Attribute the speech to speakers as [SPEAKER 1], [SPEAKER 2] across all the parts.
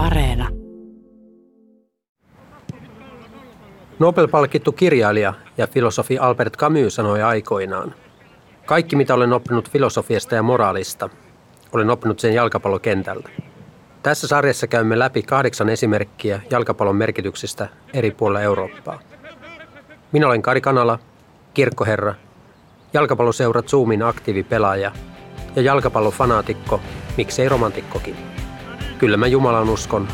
[SPEAKER 1] Areena.
[SPEAKER 2] Nobel-palkittu kirjailija ja filosofi Albert Camus sanoi aikoinaan, kaikki mitä olen oppinut filosofiasta ja moraalista, olen oppinut sen jalkapallokentältä. Tässä sarjassa käymme läpi kahdeksan esimerkkiä jalkapallon merkityksestä eri puolilla Eurooppaa. Minä olen Kari Kanala, kirkkoherra, jalkapalloseurat Zoomin aktiivipelaaja ja jalkapallofanaatikko, miksei romantikkokin. Kyllä mä Jumalan uskon,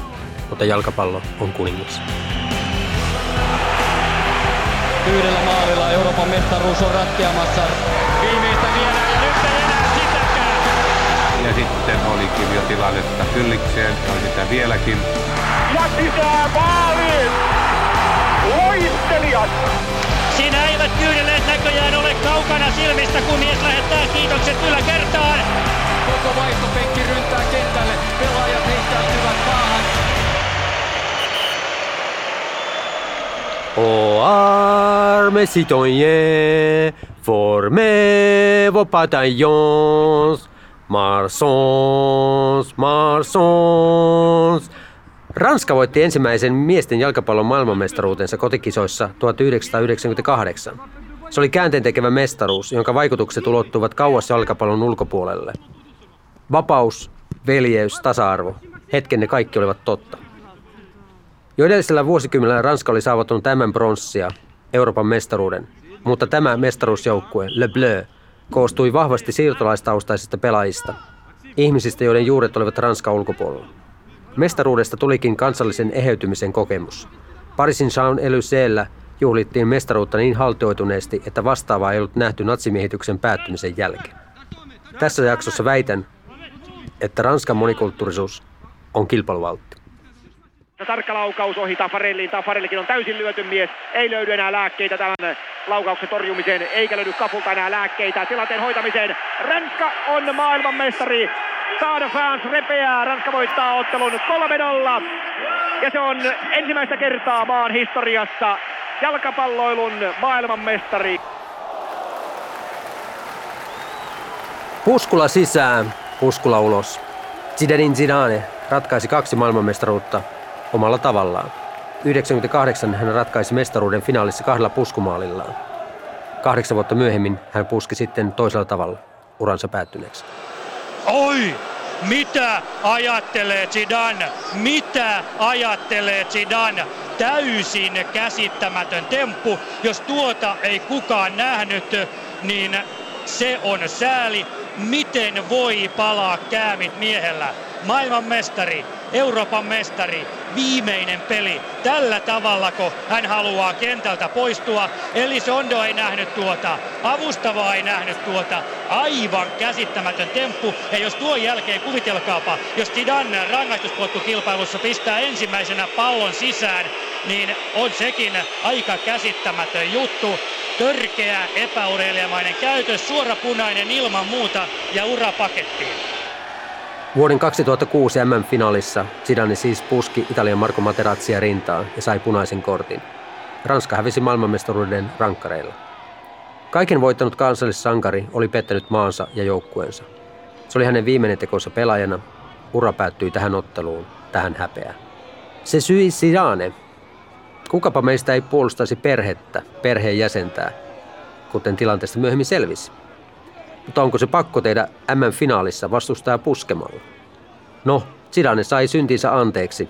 [SPEAKER 2] mutta jalkapallo on kuningas.
[SPEAKER 3] Yhdellä maalilla Euroopan mestaruus on ratkeamassa. Viimeistä viedään ja nyt ei enää sitäkään.
[SPEAKER 4] Ja sitten olikin jo tilannetta kyllikseen, on sitä vieläkin.
[SPEAKER 5] Ja sisään maaliin! Loistelijat!
[SPEAKER 3] Siinä eivät kyyneleet näköjään ole kaukana silmistä, kun mies lähettää kiitokset yläkertaan. Koko vaihtopenkki ryntää kentälle. Pelaajat heittäytyvät maahan.
[SPEAKER 2] Ô armes citoyens, formez vos bataillons, Marsons, Marsons. Ranska voitti ensimmäisen miesten jalkapallon maailmanmestaruutensa kotikisoissa 1998. Se oli käänteentekevä mestaruus, jonka vaikutukset ulottuvat kauas jalkapallon ulkopuolelle. Vapaus, veljeys, tasa-arvo. Hetken ne kaikki olivat totta. Jo edellisellä vuosikymmenellä Ranska oli saavuttanut tämän pronssia, Euroopan mestaruuden, mutta tämä mestaruusjoukkue, Le Bleu, koostui vahvasti siirtolaistaustaisista pelaajista, ihmisistä, joiden juuret olivat Ranskan ulkopuolella. Mestaruudesta tulikin kansallisen eheytymisen kokemus. Pariisin Jean Elyseellä juhlittiin mestaruutta niin haltioituneesti, että vastaavaa ei ollut nähty natsimiehityksen päättymisen jälkeen. Tässä jaksossa väitän, että Ranskan monikulttuurisuus on kilpailuvaltti.
[SPEAKER 5] Tarkka laukaus ohi Tafarelliin. Tafarellikin on täysin lyöty mies. Ei löydy enää lääkkeitä tämän laukauksen torjumiseen, eikä löydy kapulta enää lääkkeitä tilanteen hoitamiseen. Ranska on maailmanmestari. Saada fans repeää. Ranska voittaa ottelun 3-0. Ja se on ensimmäistä kertaa maan historiassa jalkapalloilun maailmanmestari.
[SPEAKER 2] Puskula sisään, puskula ulos. Zidanin Zidane ratkaisi kaksi maailmanmestaruutta omalla tavallaan. 98 hän ratkaisi mestaruuden finaalissa kahdella puskumaalillaan. Kahdeksan vuotta myöhemmin hän puski sitten toisella tavalla uransa päättyneeksi.
[SPEAKER 3] Oi! Mitä ajattelee Zidane? Mitä ajattelee Zidane? Täysin käsittämätön temppu. Jos tuota ei kukaan nähnyt, niin se on sääli. Miten voi palaa käämit miehellä? Maailmanmestari, Euroopan mestari, viimeinen peli. Tällä tavallako hän haluaa kentältä poistua. Eli Sondo ei nähnyt tuota, avustava ei nähnyt tuota. Aivan käsittämätön temppu. Ja jos tuon jälkeen kuvitelkaapa, jos Zidane rangaistuspotkukilpailussa pistää ensimmäisenä pallon sisään, niin on sekin aika käsittämätön juttu. Törkeä, epäurelijamainen käytös, suora punainen ilman muuta ja ura pakettiin.
[SPEAKER 2] Vuoden 2006 MM-finaalissa Zidane siis puski Italian Marco Materazzia rintaan ja sai punaisen kortin. Ranska hävisi maailmanmestaruuden rankkareilla. Kaiken voittanut kansallissankari oli pettänyt maansa ja joukkueensa. Se oli hänen viimeinen tekonsa pelaajana. Ura päättyi tähän otteluun, tähän häpeään. Se syi Zidane. Kukapa meistä ei puolustaisi perhettä, perheen jäsentää, kuten tilanteesta myöhemmin selvisi. Mutta onko se pakko tehdä M-finaalissa vastustaja puskemalla? No, Zidane sai syntinsä anteeksi.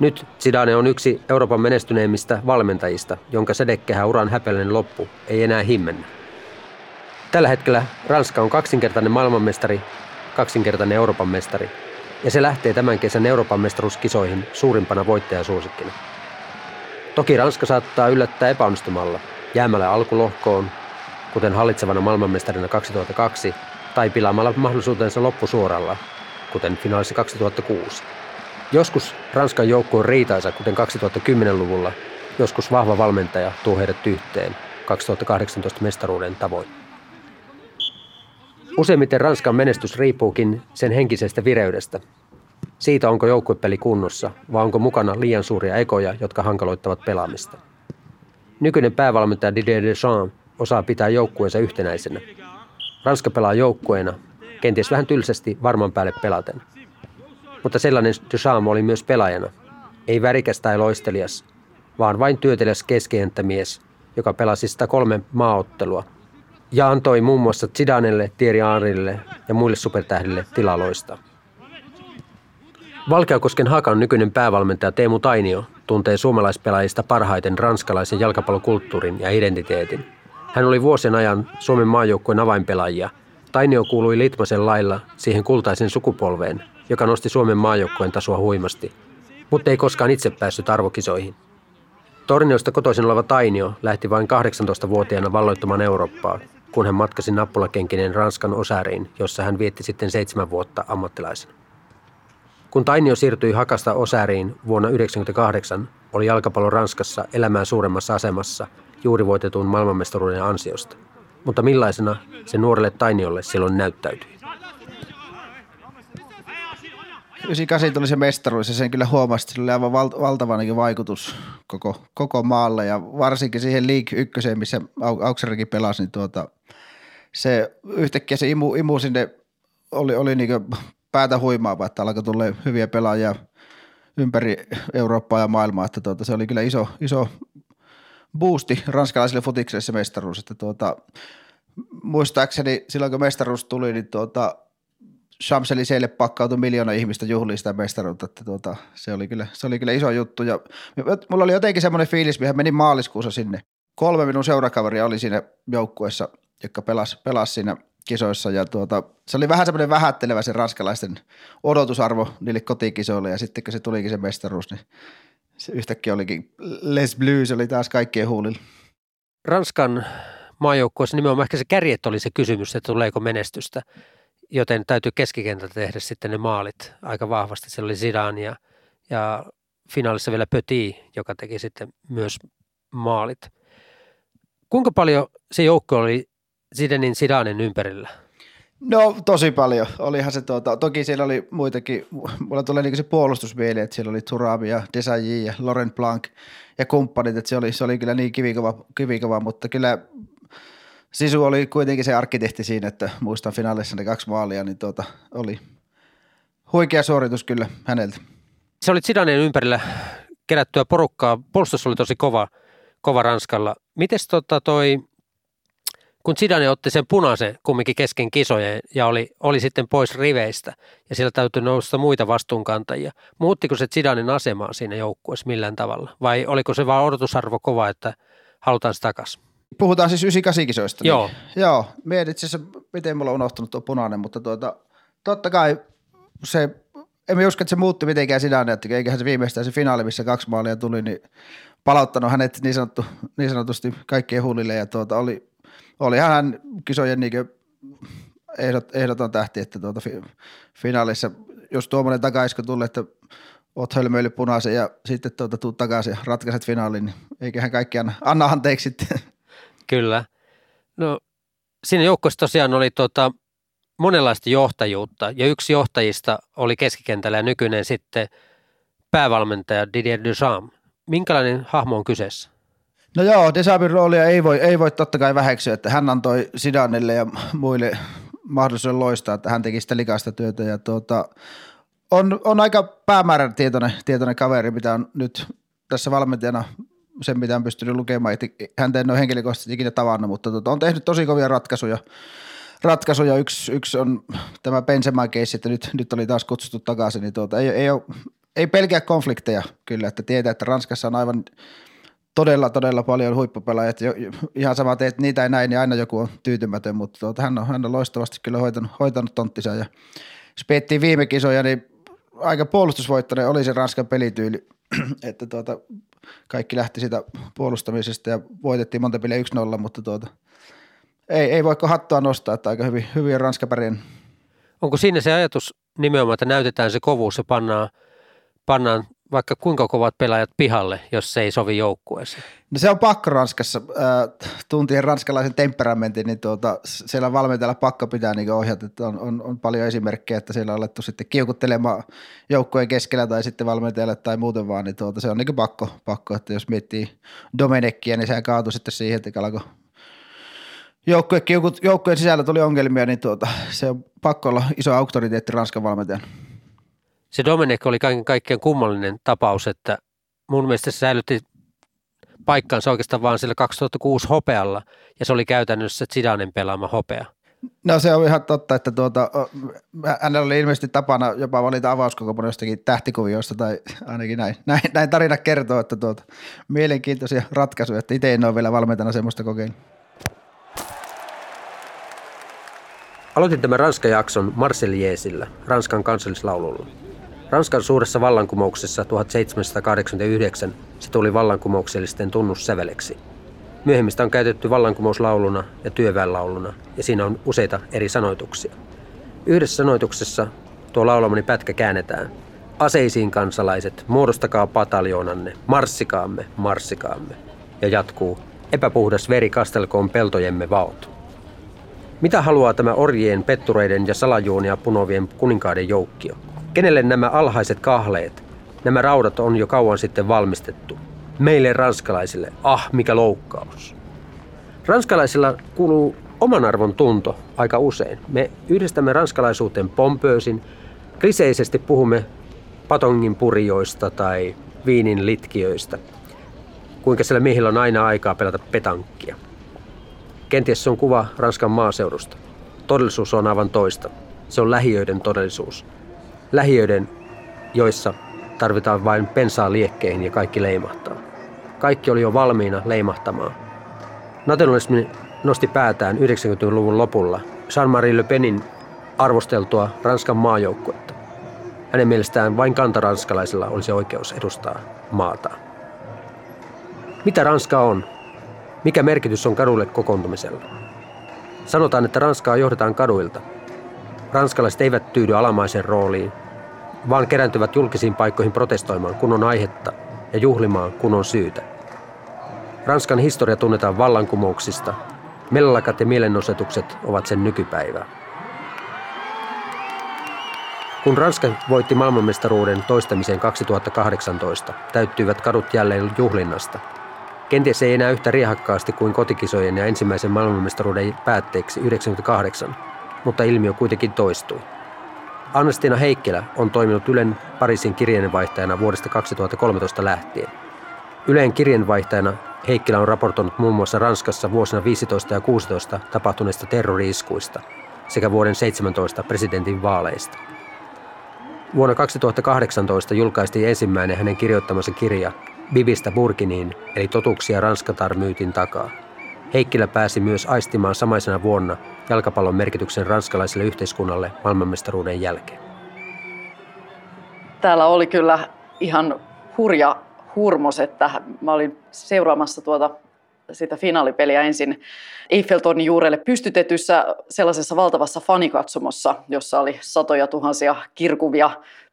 [SPEAKER 2] Nyt Zidane on yksi Euroopan menestyneimmistä valmentajista, jonka sedekehä uran häpeällinen loppu ei enää himmennä. Tällä hetkellä Ranska on kaksinkertainen maailmanmestari, kaksinkertainen Euroopan mestari, ja se lähtee tämän kesän Euroopan mestaruuskisoihin suurimpana voittajasuosikkina. Toki Ranska saattaa yllättää epäonnistumalla, jäämällä alkulohkoon kuten hallitsevana maailmanmestarina 2002, tai pilaamalla mahdollisuutensa loppusuoralla, kuten finaalissa 2006. Joskus Ranskan joukko on riitaisa, kuten 2010-luvulla, joskus vahva valmentaja tuo heidät yhteen 2018 mestaruuden tavoin. Useimmiten Ranskan menestys riippuukin sen henkisestä vireydestä. Siitä onko joukkuepeli kunnossa, vai onko mukana liian suuria ekoja, jotka hankaloittavat pelaamista. Nykyinen päävalmentaja Didier Deschamps osaa pitää joukkueensa yhtenäisenä. Ranska pelaa joukkueena, kenties vähän tylsästi varman päälle pelaten. Mutta sellainen Duchamp oli myös pelaajana. Ei värikäs tai loistelias, vaan vain työtelijäs keskienttämies, joka pelasi sitä kolme maaottelua ja antoi muun muassa Zidanelle, Thierry Henrylle ja muille supertähdille tilaloista. Valkeakosken Hakan nykyinen päävalmentaja Teemu Tainio tuntee suomalaispelaajista parhaiten ranskalaisen jalkapallokulttuurin ja identiteetin. Hän oli vuosien ajan Suomen maajoukkueen avainpelaajia. Tainio kuului Litmasen lailla siihen kultaisen sukupolveen, joka nosti Suomen maajoukkueen tasoa huimasti, mutta ei koskaan itse päässyt arvokisoihin. Torniosta kotoisin oleva Tainio lähti vain 18-vuotiaana valloittamaan Eurooppaa, kun hän matkasi nappulakenkinen Ranskan osäriin, jossa hän vietti sitten seitsemän vuotta ammattilaisena. Kun Tainio siirtyi Hakasta Osäriin vuonna 1998, oli jalkapallo Ranskassa elämään suuremmassa asemassa juuri voitetun maailmanmestaruuden ansiosta. Mutta millaisena se nuorelle Tainiolle silloin näyttäytyi?
[SPEAKER 1] 98 tuli se mestaruus ja sen kyllä huomasi, että sillä oli aivan val- valtava vaikutus koko, koko maalle ja varsinkin siihen League ykköseen, missä Aukserikin pelasi, niin tuota, se yhtäkkiä se imu, imu sinne oli, oli niin päätä huimaava, että alkoi tulla hyviä pelaajia ympäri Eurooppaa ja maailmaa, että tuota, se oli kyllä iso, iso boosti ranskalaisille futikselle se mestaruus, että tuota, muistaakseni silloin kun mestaruus tuli, niin tuota, Champs-Élyséelle pakkautui miljoona ihmistä juhliin sitä mestaruutta, että tuota, se, oli kyllä, se oli kyllä iso juttu ja mulla oli jotenkin semmoinen fiilis, mihin menin maaliskuussa sinne. Kolme minun seurakaveria oli siinä joukkueessa, jotka pelasi, pelasi siinä kisoissa ja tuota, se oli vähän semmoinen vähättelevä se ranskalaisten odotusarvo niille kotikisoille ja sitten kun se tulikin se mestaruus, niin se yhtäkkiä olikin Les Blues oli taas kaikkien huulilla.
[SPEAKER 2] Ranskan maajoukkueessa nimenomaan ehkä se kärjet oli se kysymys, että tuleeko menestystä, joten täytyy keskikentältä tehdä sitten ne maalit aika vahvasti. Se oli Zidane ja, ja finaalissa vielä Petit, joka teki sitten myös maalit. Kuinka paljon se joukko oli Zidanin Zidanen ympärillä?
[SPEAKER 1] No tosi paljon. Olihan se tuota, toki siellä oli muitakin, mulla tulee niin se puolustusmieli, että siellä oli Turabi ja Desailly ja Laurent Blanc ja kumppanit, että se oli, se oli kyllä niin kivikova, kivikova mutta kyllä Sisu oli kuitenkin se arkkitehti siinä, että muistan finaalissa ne kaksi maalia, niin tuota, oli huikea suoritus kyllä häneltä.
[SPEAKER 2] Se oli Zidanen ympärillä kerättyä porukkaa. Puolustus oli tosi kova, kova Ranskalla. Mites tota toi kun Zidane otti sen punaisen kumminkin kesken kisojen ja oli, oli sitten pois riveistä ja siellä täytyy nousta muita vastuunkantajia. Muuttiko se Zidanen asemaa siinä joukkueessa millään tavalla vai oliko se vain odotusarvo kova, että halutaan se takaisin?
[SPEAKER 1] Puhutaan siis 98 kisoista.
[SPEAKER 2] Joo.
[SPEAKER 1] Niin, joo, mietin itse asiassa, miten mulla on unohtunut tuo punainen, mutta tuota, totta kai se, en usko, että se muutti mitenkään Zidane, että eiköhän se viimeistään se finaali, missä kaksi maalia tuli, niin palauttanut hänet niin, sanottu, niin sanotusti kaikkien huulille ja tuota, oli oli hän kisojen niin ehdot, ehdoton tähti, että tuota finaalissa, jos tuommoinen takaisko tulee, että oot hölmöily punaisen ja sitten tuota, tuut takaisin ja ratkaiset finaalin, niin eiköhän kaikki anna, anna anteeksi sitten.
[SPEAKER 2] Kyllä. No siinä joukkoissa tosiaan oli tuota, monenlaista johtajuutta ja yksi johtajista oli keskikentällä ja nykyinen sitten päävalmentaja Didier Deschamps. Minkälainen hahmo on kyseessä?
[SPEAKER 1] No joo, Desabin roolia ei voi, ei voi totta kai väheksyä, että hän antoi Sidanille ja muille mahdollisuuden loistaa, että hän teki sitä likaista työtä ja tuota, on, on aika päämäärän tietoinen, tietoinen kaveri, mitä on nyt tässä valmentajana sen, mitä on pystynyt lukemaan. Häntä en ole henkilökohtaisesti ikinä tavannut, mutta tuota, on tehnyt tosi kovia ratkaisuja. ratkaisuja. Yksi, yksi on tämä Benzema keissi, että nyt, nyt oli taas kutsuttu takaisin, niin tuota, ei, ei, ole, ei pelkää konflikteja kyllä, että tietää, että Ranskassa on aivan todella, todella paljon huippupelaajat. Ihan sama teet niitä ei näin, niin aina joku on tyytymätön, mutta tuota, hän, on, hän on loistavasti kyllä hoitanut, hoitanut tonttisa. Ja jos piettiin viime kisoja, niin aika puolustusvoittainen oli se Ranskan pelityyli, että tuota, kaikki lähti siitä puolustamisesta ja voitettiin monta peliä 1-0, mutta tuota, ei, ei voiko hattua nostaa, että aika hyvin, hyvin Ranska pärjän.
[SPEAKER 2] Onko siinä se ajatus nimenomaan, että näytetään se kovuus ja pannaan, pannaan vaikka kuinka kovat pelaajat pihalle, jos se ei sovi joukkueeseen?
[SPEAKER 1] No se on pakko Ranskassa. Äh, tuntien ranskalaisen temperamentin, niin tuota, siellä valmentajalla pakko pitää niin ohjata. Että on, on, on, paljon esimerkkejä, että siellä on alettu sitten kiukuttelemaan joukkueen keskellä tai sitten valmentajalle tai muuten vaan, niin tuota, se on niin pakko, pakko, että jos miettii Domenekkiä, niin sehän kaatui sitten siihen, että alkoi joukkueen, joukkueen sisällä tuli ongelmia, niin tuota, se on pakko olla iso auktoriteetti Ranskan valmentajan.
[SPEAKER 2] Se Domenech oli kaiken kaikkiaan kummallinen tapaus, että mun mielestä se säilytti paikkaansa oikeastaan vaan sillä 2006 hopealla, ja se oli käytännössä Zidanen pelaama hopea.
[SPEAKER 1] No se on ihan totta, että tuota, hänellä oli ilmeisesti tapana jopa valita avauskokoonpano jostakin tähtikuvioista tai ainakin näin, näin, näin tarina kertoo, että tuota, mielenkiintoisia ratkaisuja, että itse en ole vielä valmentana semmoista kokeilua.
[SPEAKER 2] Aloitin tämän Ranska-jakson Marseljeesillä, Ranskan kansallislaululla. Ranskan suuressa vallankumouksessa 1789 se tuli vallankumouksellisten tunnussäveleksi. Myöhemmistä on käytetty vallankumouslauluna ja työväenlauluna, ja siinä on useita eri sanoituksia. Yhdessä sanoituksessa tuo laulamani pätkä käännetään. Aseisiin kansalaiset, muodostakaa pataljoonanne, marssikaamme, marssikaamme. Ja jatkuu, epäpuhdas veri kastelkoon peltojemme vaot. Mitä haluaa tämä orjien, pettureiden ja salajuonia punovien kuninkaiden joukkio? Kenelle nämä alhaiset kahleet? Nämä raudat on jo kauan sitten valmistettu. Meille ranskalaisille, ah mikä loukkaus. Ranskalaisilla kuuluu oman arvon tunto aika usein. Me yhdistämme ranskalaisuuteen pompöösin. Kliseisesti puhumme patongin purjoista tai viinin litkiöistä. Kuinka siellä miehillä on aina aikaa pelata petankkia. Kenties se on kuva Ranskan maaseudusta. Todellisuus on aivan toista. Se on lähiöiden todellisuus. Lähiöiden, joissa tarvitaan vain pensaa liekkeihin ja kaikki leimahtaa. Kaikki oli jo valmiina leimahtamaan. Nationalismi nosti päätään 90-luvun lopulla Jean-Marie Le Penin arvosteltua Ranskan maajoukkuetta. Hänen mielestään vain kantaranskalaisilla olisi oikeus edustaa maata. Mitä Ranska on? Mikä merkitys on kadulle kokoontumisella? Sanotaan, että Ranskaa johdetaan kaduilta. Ranskalaiset eivät tyydy alamaisen rooliin, vaan kerääntyvät julkisiin paikkoihin protestoimaan, kun on aihetta, ja juhlimaan, kun on syytä. Ranskan historia tunnetaan vallankumouksista. Mellakat ja mielenosoitukset ovat sen nykypäivää. Kun Ranska voitti maailmanmestaruuden toistamiseen 2018, täyttyivät kadut jälleen juhlinnasta. Kenties ei enää yhtä riehakkaasti kuin kotikisojen ja ensimmäisen maailmanmestaruuden päätteeksi 98, mutta ilmiö kuitenkin toistui. Annestina Heikkilä on toiminut Ylen Pariisin kirjeenvaihtajana vuodesta 2013 lähtien. Yleen kirjeenvaihtajana Heikkilä on raportoinut muun muassa Ranskassa vuosina 15 ja 16 tapahtuneista terroriiskuista sekä vuoden 17 presidentin vaaleista. Vuonna 2018 julkaistiin ensimmäinen hänen kirjoittamansa kirja Bibistä Burkiniin, eli totuuksia Ranskatar-myytin takaa. Heikkilä pääsi myös aistimaan samaisena vuonna jalkapallon merkityksen ranskalaiselle yhteiskunnalle maailmanmestaruuden jälkeen.
[SPEAKER 6] Täällä oli kyllä ihan hurja hurmos, että mä olin seuraamassa tuota sitä finaalipeliä ensin Eiffeltornin juurelle pystytetyssä sellaisessa valtavassa fanikatsomossa, jossa oli satoja tuhansia kirkuvia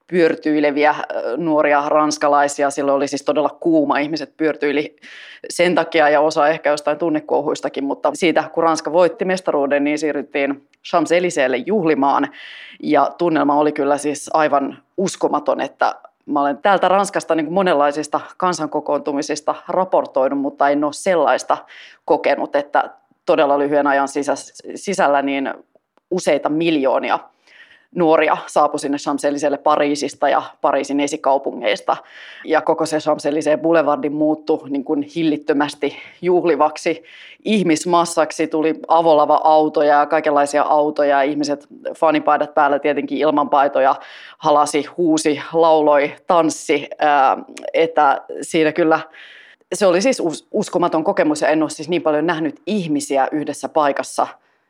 [SPEAKER 6] pyörtyileviä nuoria ranskalaisia. Silloin oli siis todella kuuma, ihmiset pyörtyili sen takia ja osa ehkä jostain tunnekuohuistakin, mutta siitä kun Ranska voitti mestaruuden, niin siirryttiin Champs-Élyséelle juhlimaan ja tunnelma oli kyllä siis aivan uskomaton, että Mä olen täältä Ranskasta niin monenlaisista kansankokoontumisista raportoinut, mutta en ole sellaista kokenut, että todella lyhyen ajan sisällä niin useita miljoonia nuoria saapui sinne Champs-Élysées Pariisista ja Pariisin esikaupungeista. Ja koko se Champs-Élysées Boulevardin muuttui niin kuin hillittömästi juhlivaksi ihmismassaksi. Tuli avolava-autoja ja kaikenlaisia autoja. Ja ihmiset fanipaidat päällä tietenkin ilman paitoja halasi, huusi, lauloi, tanssi. Että siinä kyllä se oli siis uskomaton kokemus ja en ole siis niin paljon nähnyt ihmisiä yhdessä paikassa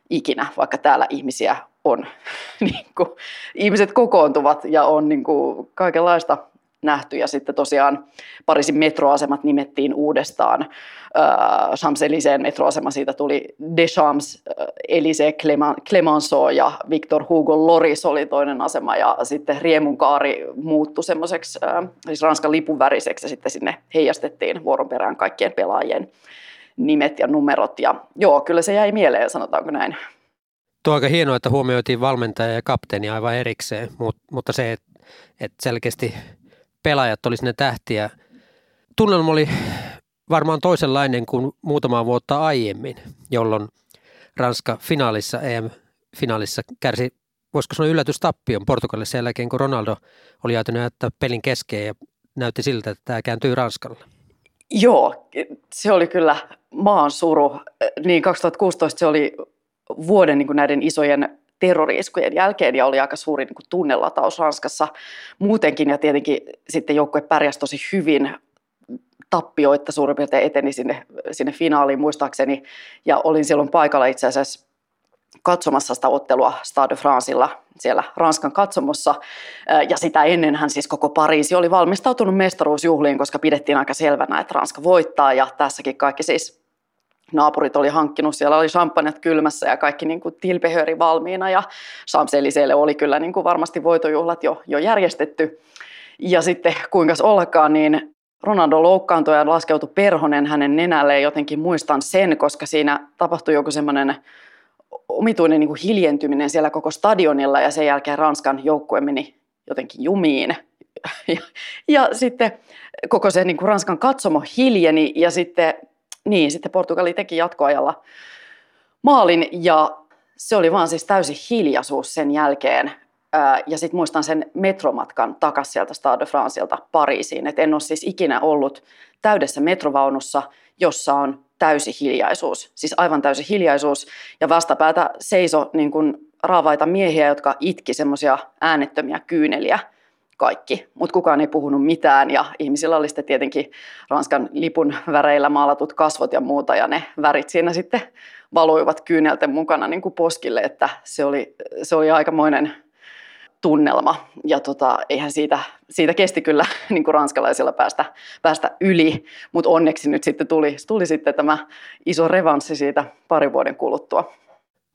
[SPEAKER 6] ikinä, vaikka täällä ihmisiä on. niin kuin, ihmiset kokoontuvat ja on niin kuin, kaikenlaista nähty. Ja sitten tosiaan Pariisin metroasemat nimettiin uudestaan. Äh, Champs-Élysées metroasema, siitä tuli Deschamps, äh, Élysée, Clemenceau ja Victor Hugo Loris oli toinen asema. Ja sitten Riemunkaari muuttui semmoiseksi, äh, siis Ranskan lipun väriseksi ja sitten sinne heijastettiin vuoron perään kaikkien pelaajien nimet ja numerot. Ja joo, kyllä se jäi mieleen, sanotaanko näin.
[SPEAKER 2] Tuo aika hienoa, että huomioitiin valmentaja ja kapteeni aivan erikseen, mutta se, että et selkeästi pelaajat oli sinne tähtiä. Tunnelma oli varmaan toisenlainen kuin muutama vuotta aiemmin, jolloin Ranska finaalissa, EM-finaalissa kärsi voisiko sanoa yllätystappion Portugalissa sen jälkeen, kun Ronaldo oli jäätynyt näyttää pelin keskeen ja näytti siltä, että tämä kääntyy Ranskalle.
[SPEAKER 6] Joo, se oli kyllä maan suru. Niin 2016 se oli vuoden niin kuin näiden isojen terroriiskujen jälkeen ja oli aika suuri niin kuin tunnelataus Ranskassa muutenkin ja tietenkin sitten joukkue pärjäsi tosi hyvin tappioita suurin piirtein eteni sinne, sinne finaaliin muistaakseni ja olin silloin paikalla itse asiassa katsomassa sitä ottelua Stade de Francella siellä Ranskan katsomossa. Ja sitä ennen hän siis koko Pariisi oli valmistautunut mestaruusjuhliin, koska pidettiin aika selvänä, että Ranska voittaa. Ja tässäkin kaikki siis naapurit oli hankkinut, siellä oli champanjat kylmässä ja kaikki niin kuin tilpehöri valmiina ja champs oli kyllä niin kuin varmasti voitojuhlat jo, jo järjestetty. Ja sitten kuinka ollakaan, niin Ronaldo loukkaantui ja laskeutui perhonen hänen nenälleen. Jotenkin muistan sen, koska siinä tapahtui joku semmoinen omituinen niin kuin hiljentyminen siellä koko stadionilla ja sen jälkeen Ranskan joukkue meni jotenkin jumiin. Ja, ja sitten koko se niin kuin Ranskan katsomo hiljeni ja sitten, niin, sitten Portugali teki jatkoajalla maalin ja se oli vaan siis täysi hiljaisuus sen jälkeen. Ja sitten muistan sen metromatkan takaisin sieltä Stade de Pariisiin. Et en ole siis ikinä ollut täydessä metrovaunussa, jossa on täysi hiljaisuus, siis aivan täysi hiljaisuus. Ja vastapäätä seiso niin kuin raavaita miehiä, jotka itki semmoisia äänettömiä kyyneliä kaikki, mutta kukaan ei puhunut mitään ja ihmisillä oli sitten tietenkin Ranskan lipun väreillä maalatut kasvot ja muuta ja ne värit siinä sitten valuivat kyynelten mukana niin kuin poskille, että se oli, se oli aikamoinen tunnelma. Ja tota, eihän siitä, siitä kesti kyllä niin kuin ranskalaisilla päästä, päästä yli, mutta onneksi nyt sitten tuli, tuli sitten tämä iso revanssi siitä parin vuoden kuluttua.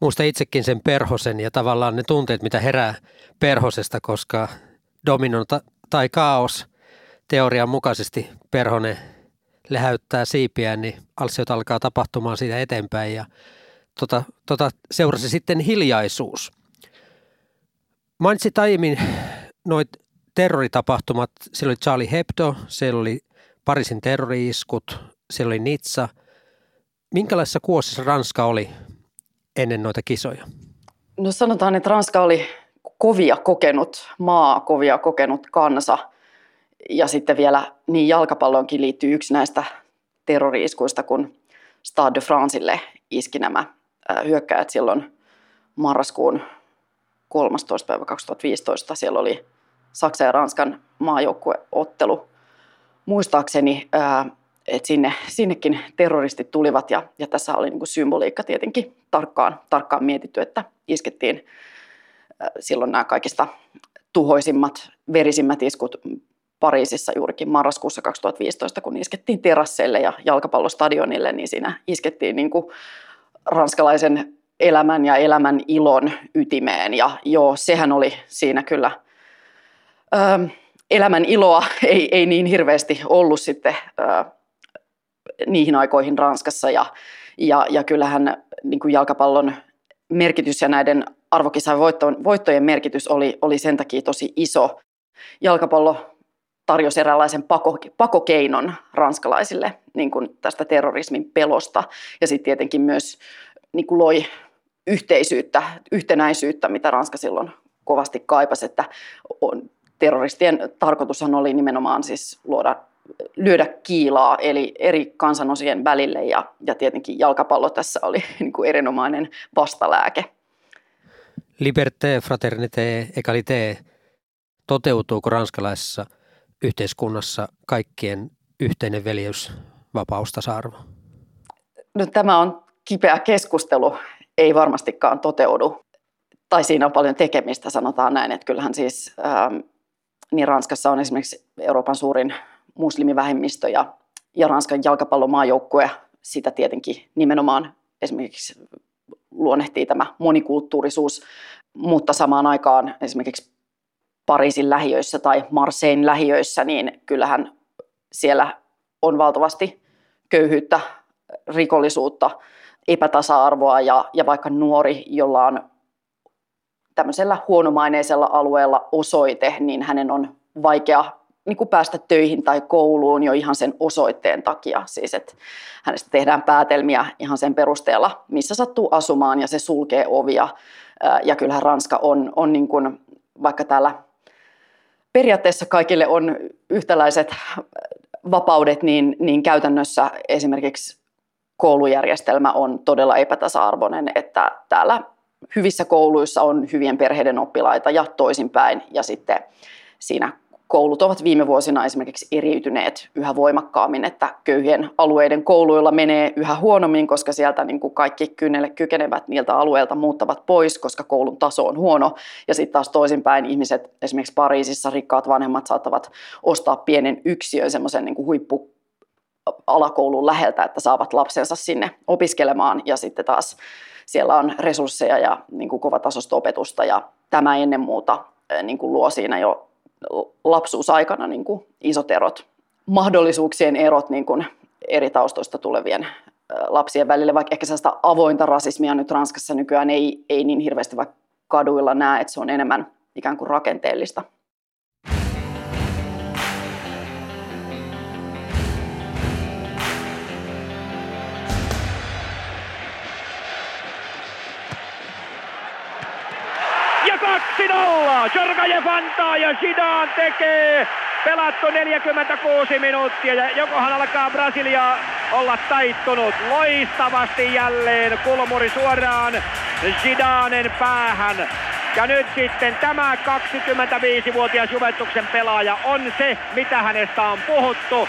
[SPEAKER 2] Muista itsekin sen perhosen ja tavallaan ne tunteet, mitä herää perhosesta, koska domino tai kaos teorian mukaisesti perhone lehäyttää siipiään, niin alsiot alkaa tapahtumaan siitä eteenpäin ja tota, tota, seurasi sitten hiljaisuus – Mainitsit aiemmin noit terroritapahtumat. Siellä oli Charlie Hebdo, siellä oli Pariisin terroriiskut, siellä oli Nizza. Minkälaisessa kuosissa Ranska oli ennen noita kisoja?
[SPEAKER 6] No sanotaan, että Ranska oli kovia kokenut maa, kovia kokenut kansa. Ja sitten vielä niin jalkapalloonkin liittyy yksi näistä terroriiskuista, kun Stade de Francelle iski nämä hyökkäjät silloin marraskuun 13. päivä 2015. Siellä oli Saksan ja Ranskan maajoukkueottelu. Muistaakseni, että sinne, sinnekin terroristit tulivat ja, ja tässä oli niin symboliikka tietenkin tarkkaan, tarkkaan mietitty, että iskettiin silloin nämä kaikista tuhoisimmat, verisimmät iskut Pariisissa juurikin marraskuussa 2015, kun iskettiin terasseille ja jalkapallostadionille, niin siinä iskettiin niin kuin ranskalaisen elämän ja elämän ilon ytimeen. Ja joo, sehän oli siinä kyllä ö, elämän iloa ei, ei niin hirveästi ollut sitten ö, niihin aikoihin Ranskassa. Ja, ja, ja kyllähän niin kuin jalkapallon merkitys ja näiden arvokisan voittojen merkitys oli, oli sen takia tosi iso. Jalkapallo tarjosi eräänlaisen pako, pakokeinon ranskalaisille niin kuin tästä terrorismin pelosta. Ja sitten tietenkin myös niin kuin loi yhteisyyttä, yhtenäisyyttä, mitä Ranska silloin kovasti kaipasi, että on, terroristien tarkoitushan oli nimenomaan siis luoda, lyödä kiilaa eli eri kansanosien välille ja, ja tietenkin jalkapallo tässä oli niin kuin erinomainen vastalääke.
[SPEAKER 2] Liberté, fraternité, égalité. Toteutuuko ranskalaisessa yhteiskunnassa kaikkien yhteinen veljeys, vapaus, tasa-arvo?
[SPEAKER 6] No, tämä on kipeä keskustelu ei varmastikaan toteudu. Tai siinä on paljon tekemistä, sanotaan näin. Että kyllähän siis ähm, niin Ranskassa on esimerkiksi Euroopan suurin muslimivähemmistö ja, ja Ranskan jalkapallomaajoukkue sitä tietenkin nimenomaan esimerkiksi luonnehtii tämä monikulttuurisuus, mutta samaan aikaan esimerkiksi Pariisin lähiöissä tai Marsein lähiöissä, niin kyllähän siellä on valtavasti köyhyyttä, rikollisuutta, epätasa-arvoa ja, ja vaikka nuori, jolla on tämmöisellä huonomaineisella alueella osoite, niin hänen on vaikea niin kuin päästä töihin tai kouluun jo ihan sen osoitteen takia. Siis että hänestä tehdään päätelmiä ihan sen perusteella, missä sattuu asumaan ja se sulkee ovia Ja kyllähän Ranska on, on niin kuin, vaikka täällä periaatteessa kaikille on yhtäläiset vapaudet, niin, niin käytännössä esimerkiksi koulujärjestelmä on todella epätasa-arvoinen, että täällä hyvissä kouluissa on hyvien perheiden oppilaita ja toisinpäin. Ja sitten siinä koulut ovat viime vuosina esimerkiksi eriytyneet yhä voimakkaammin, että köyhien alueiden kouluilla menee yhä huonommin, koska sieltä niin kuin kaikki kynnelle kykenevät niiltä alueilta muuttavat pois, koska koulun taso on huono. Ja sitten taas toisinpäin ihmiset, esimerkiksi Pariisissa rikkaat vanhemmat saattavat ostaa pienen yksiön, semmoisen niin huippu alakoulun läheltä, että saavat lapsensa sinne opiskelemaan ja sitten taas siellä on resursseja ja niin kuin kovatasosta opetusta ja tämä ennen muuta niin kuin luo siinä jo lapsuusaikana niin kuin isot erot, mahdollisuuksien erot niin kuin eri taustoista tulevien lapsien välille, vaikka ehkä sellaista avointa rasismia nyt Ranskassa nykyään ei, ei niin hirveästi vaikka kaduilla näe, että se on enemmän ikään kuin rakenteellista.
[SPEAKER 5] 2-0. Jorgajev antaa ja Zidane tekee. Pelattu 46 minuuttia ja jokohan alkaa Brasilia olla taittunut loistavasti jälleen kulmuri suoraan Zidanen päähän. Ja nyt sitten tämä 25-vuotias Juventuksen pelaaja on se, mitä hänestä on puhuttu.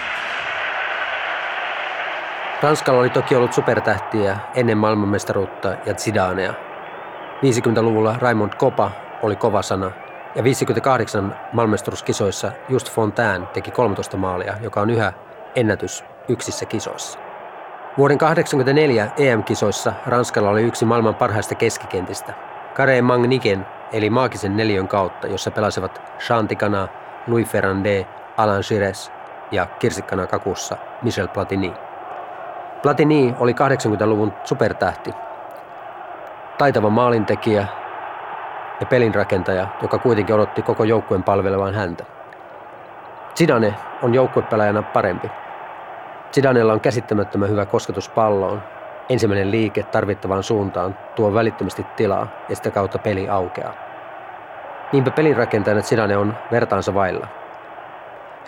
[SPEAKER 2] Ranskalla oli toki ollut supertähtiä ennen maailmanmestaruutta ja Zidanea. 50-luvulla Raymond Kopa oli kova sana ja 58 maailmanmestaruuskisoissa Just Fontaine teki 13 maalia, joka on yhä ennätys yksissä kisoissa. Vuoden 1984 EM-kisoissa Ranskalla oli yksi maailman parhaista keskikentistä. Kare Magniken eli maagisen neljön kautta, jossa pelasivat Chantikana, Louis Ferrandé, Alain Gires ja kirsikkana kakussa Michel Platini. Platini oli 80-luvun supertähti, taitava maalintekijä ja pelinrakentaja, joka kuitenkin odotti koko joukkueen palvelevan häntä. Zidane on joukkuepelaajana parempi. Zidanella on käsittämättömän hyvä kosketus palloon. Ensimmäinen liike tarvittavaan suuntaan tuo välittömästi tilaa ja sitä kautta peli aukeaa. Niinpä pelinrakentajana Zidane on vertaansa vailla.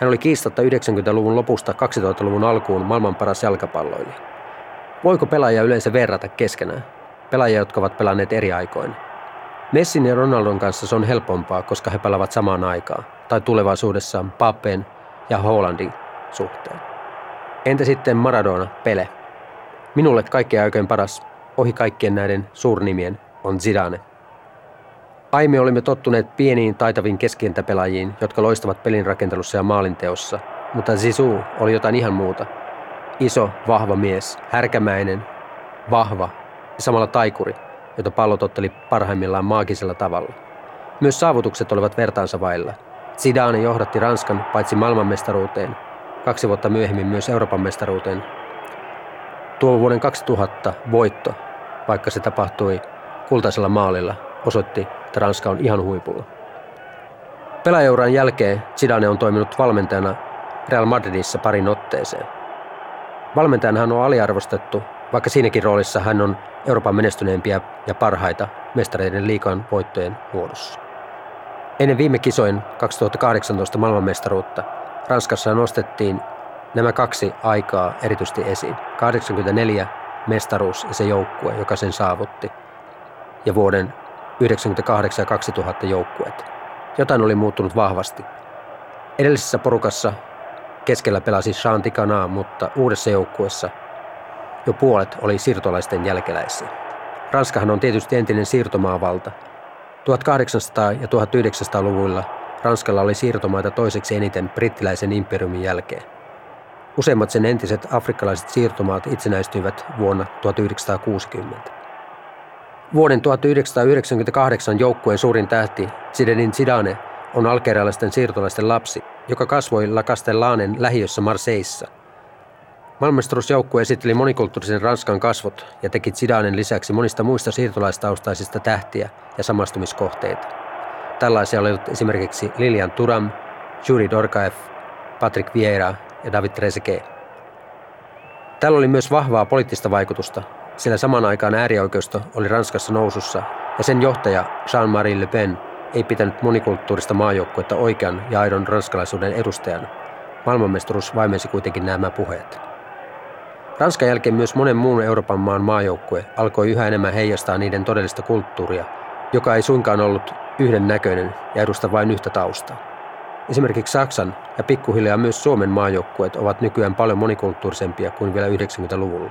[SPEAKER 2] Hän oli kiistatta 90-luvun lopusta 2000-luvun alkuun maailman paras jalkapalloilija. Voiko pelaajia yleensä verrata keskenään? Pelaajia, jotka ovat pelanneet eri aikoina. Messin ja Ronaldon kanssa se on helpompaa, koska he pelaavat samaan aikaan, tai tulevaisuudessa Pappeen ja Hollandin suhteen. Entä sitten Maradona, Pele? Minulle kaikkein aikojen paras, ohi kaikkien näiden suurnimien, on Zidane. Aiemmin olimme tottuneet pieniin taitaviin keskientäpelaajiin, jotka loistavat pelin rakentelussa ja maalinteossa, mutta Zizou oli jotain ihan muuta. Iso, vahva mies, härkämäinen, vahva ja samalla taikuri, jota pallo totteli parhaimmillaan maagisella tavalla. Myös saavutukset olivat vertaansa vailla. Zidane johdatti Ranskan paitsi maailmanmestaruuteen, kaksi vuotta myöhemmin myös Euroopan mestaruuteen. Tuo vuoden 2000 voitto, vaikka se tapahtui kultaisella maalilla, osoitti, että Ranska on ihan huipulla. Pelaajauran jälkeen Zidane on toiminut valmentajana Real Madridissa parin otteeseen. Valmentajana hän on aliarvostettu vaikka siinäkin roolissa hän on Euroopan menestyneempiä ja parhaita mestareiden liikan voittojen muodossa. Ennen viime kisojen 2018 maailmanmestaruutta Ranskassa nostettiin nämä kaksi aikaa erityisesti esiin. 84 mestaruus ja se joukkue, joka sen saavutti, ja vuoden 98 ja 2000 joukkueet. Jotain oli muuttunut vahvasti. Edellisessä porukassa keskellä pelasi Chantikana, mutta uudessa joukkueessa jo puolet oli siirtolaisten jälkeläisiä. Ranskahan on tietysti entinen siirtomaavalta. 1800- ja 1900-luvuilla Ranskalla oli siirtomaita toiseksi eniten brittiläisen imperiumin jälkeen. Useimmat sen entiset afrikkalaiset siirtomaat itsenäistyivät vuonna 1960. Vuoden 1998 joukkueen suurin tähti Zinedine Zidane on algerialaisten siirtolaisten lapsi, joka kasvoi La Castellanen lähiössä Marseissa – Maailmanmestaruusjoukkue esitteli monikulttuurisen Ranskan kasvot ja teki Zidanen lisäksi monista muista siirtolaistaustaisista tähtiä ja samastumiskohteita. Tällaisia olivat esimerkiksi Lilian Turam, Juri Dorkaev, Patrick Vieira ja David Trezeguet. Tällä oli myös vahvaa poliittista vaikutusta, sillä samaan aikaan äärioikeisto oli Ranskassa nousussa ja sen johtaja Jean-Marie Le Pen ei pitänyt monikulttuurista maajoukkuetta oikean ja aidon ranskalaisuuden edustajana. Maailmanmestaruus vaimensi kuitenkin nämä puheet. Ranskan jälkeen myös monen muun Euroopan maan maajoukkue alkoi yhä enemmän heijastaa niiden todellista kulttuuria, joka ei suinkaan ollut yhden näköinen ja edusta vain yhtä taustaa. Esimerkiksi Saksan ja pikkuhiljaa myös Suomen maajoukkueet ovat nykyään paljon monikulttuurisempia kuin vielä 90-luvulla.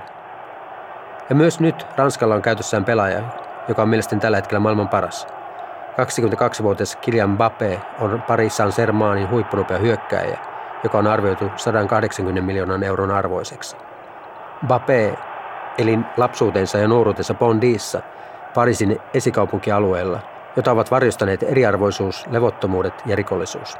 [SPEAKER 2] Ja myös nyt Ranskalla on käytössään pelaaja, joka on mielestäni tällä hetkellä maailman paras. 22-vuotias Kylian Mbappé on Paris Saint-Germainin huippunopea hyökkääjä, joka on arvioitu 180 miljoonan euron arvoiseksi. Mbappé eli lapsuutensa ja nuoruutensa Bondissa, Pariisin esikaupunkialueella, jota ovat varjostaneet eriarvoisuus, levottomuudet ja rikollisuus.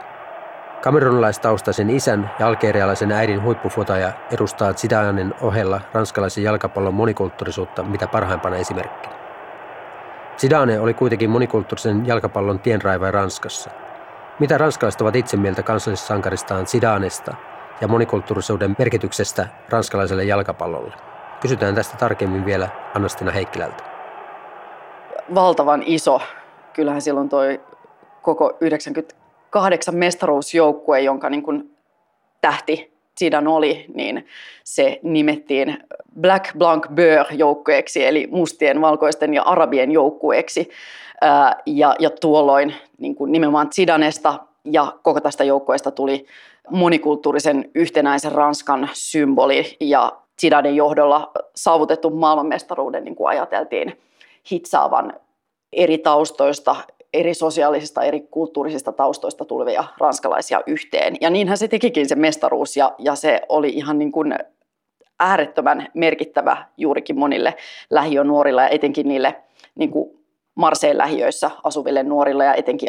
[SPEAKER 2] Kamerunilaistaustaisen isän ja algerialaisen äidin huippufotaja edustaa Zidanen ohella ranskalaisen jalkapallon monikulttuurisuutta mitä parhaimpana esimerkkinä. Zidane oli kuitenkin monikulttuurisen jalkapallon tienraivaja Ranskassa. Mitä ranskalaiset ovat itse mieltä kansallissankaristaan Zidanesta ja monikulttuurisuuden merkityksestä ranskalaiselle jalkapallolle? Kysytään tästä tarkemmin vielä Annastina Heikkilältä.
[SPEAKER 6] Valtavan iso. Kyllähän silloin toi koko 98 mestaruusjoukkue, jonka niin kuin tähti Zidane oli, niin se nimettiin Black Blanc Beurre joukkueeksi, eli mustien, valkoisten ja arabien joukkueeksi. Ja, ja tuolloin niin kuin nimenomaan Zidanesta ja koko tästä joukkueesta tuli monikulttuurisen yhtenäisen Ranskan symboli ja Zidanen johdolla saavutettu maailmanmestaruuden niin kuin ajateltiin hitsaavan eri taustoista, eri sosiaalisista, eri kulttuurisista taustoista tulevia ranskalaisia yhteen. Ja niinhän se tekikin se mestaruus ja, ja se oli ihan niin kuin äärettömän merkittävä juurikin monille lähiönuorille ja etenkin niille niin kuin Marseen lähiöissä asuville nuorille ja etenkin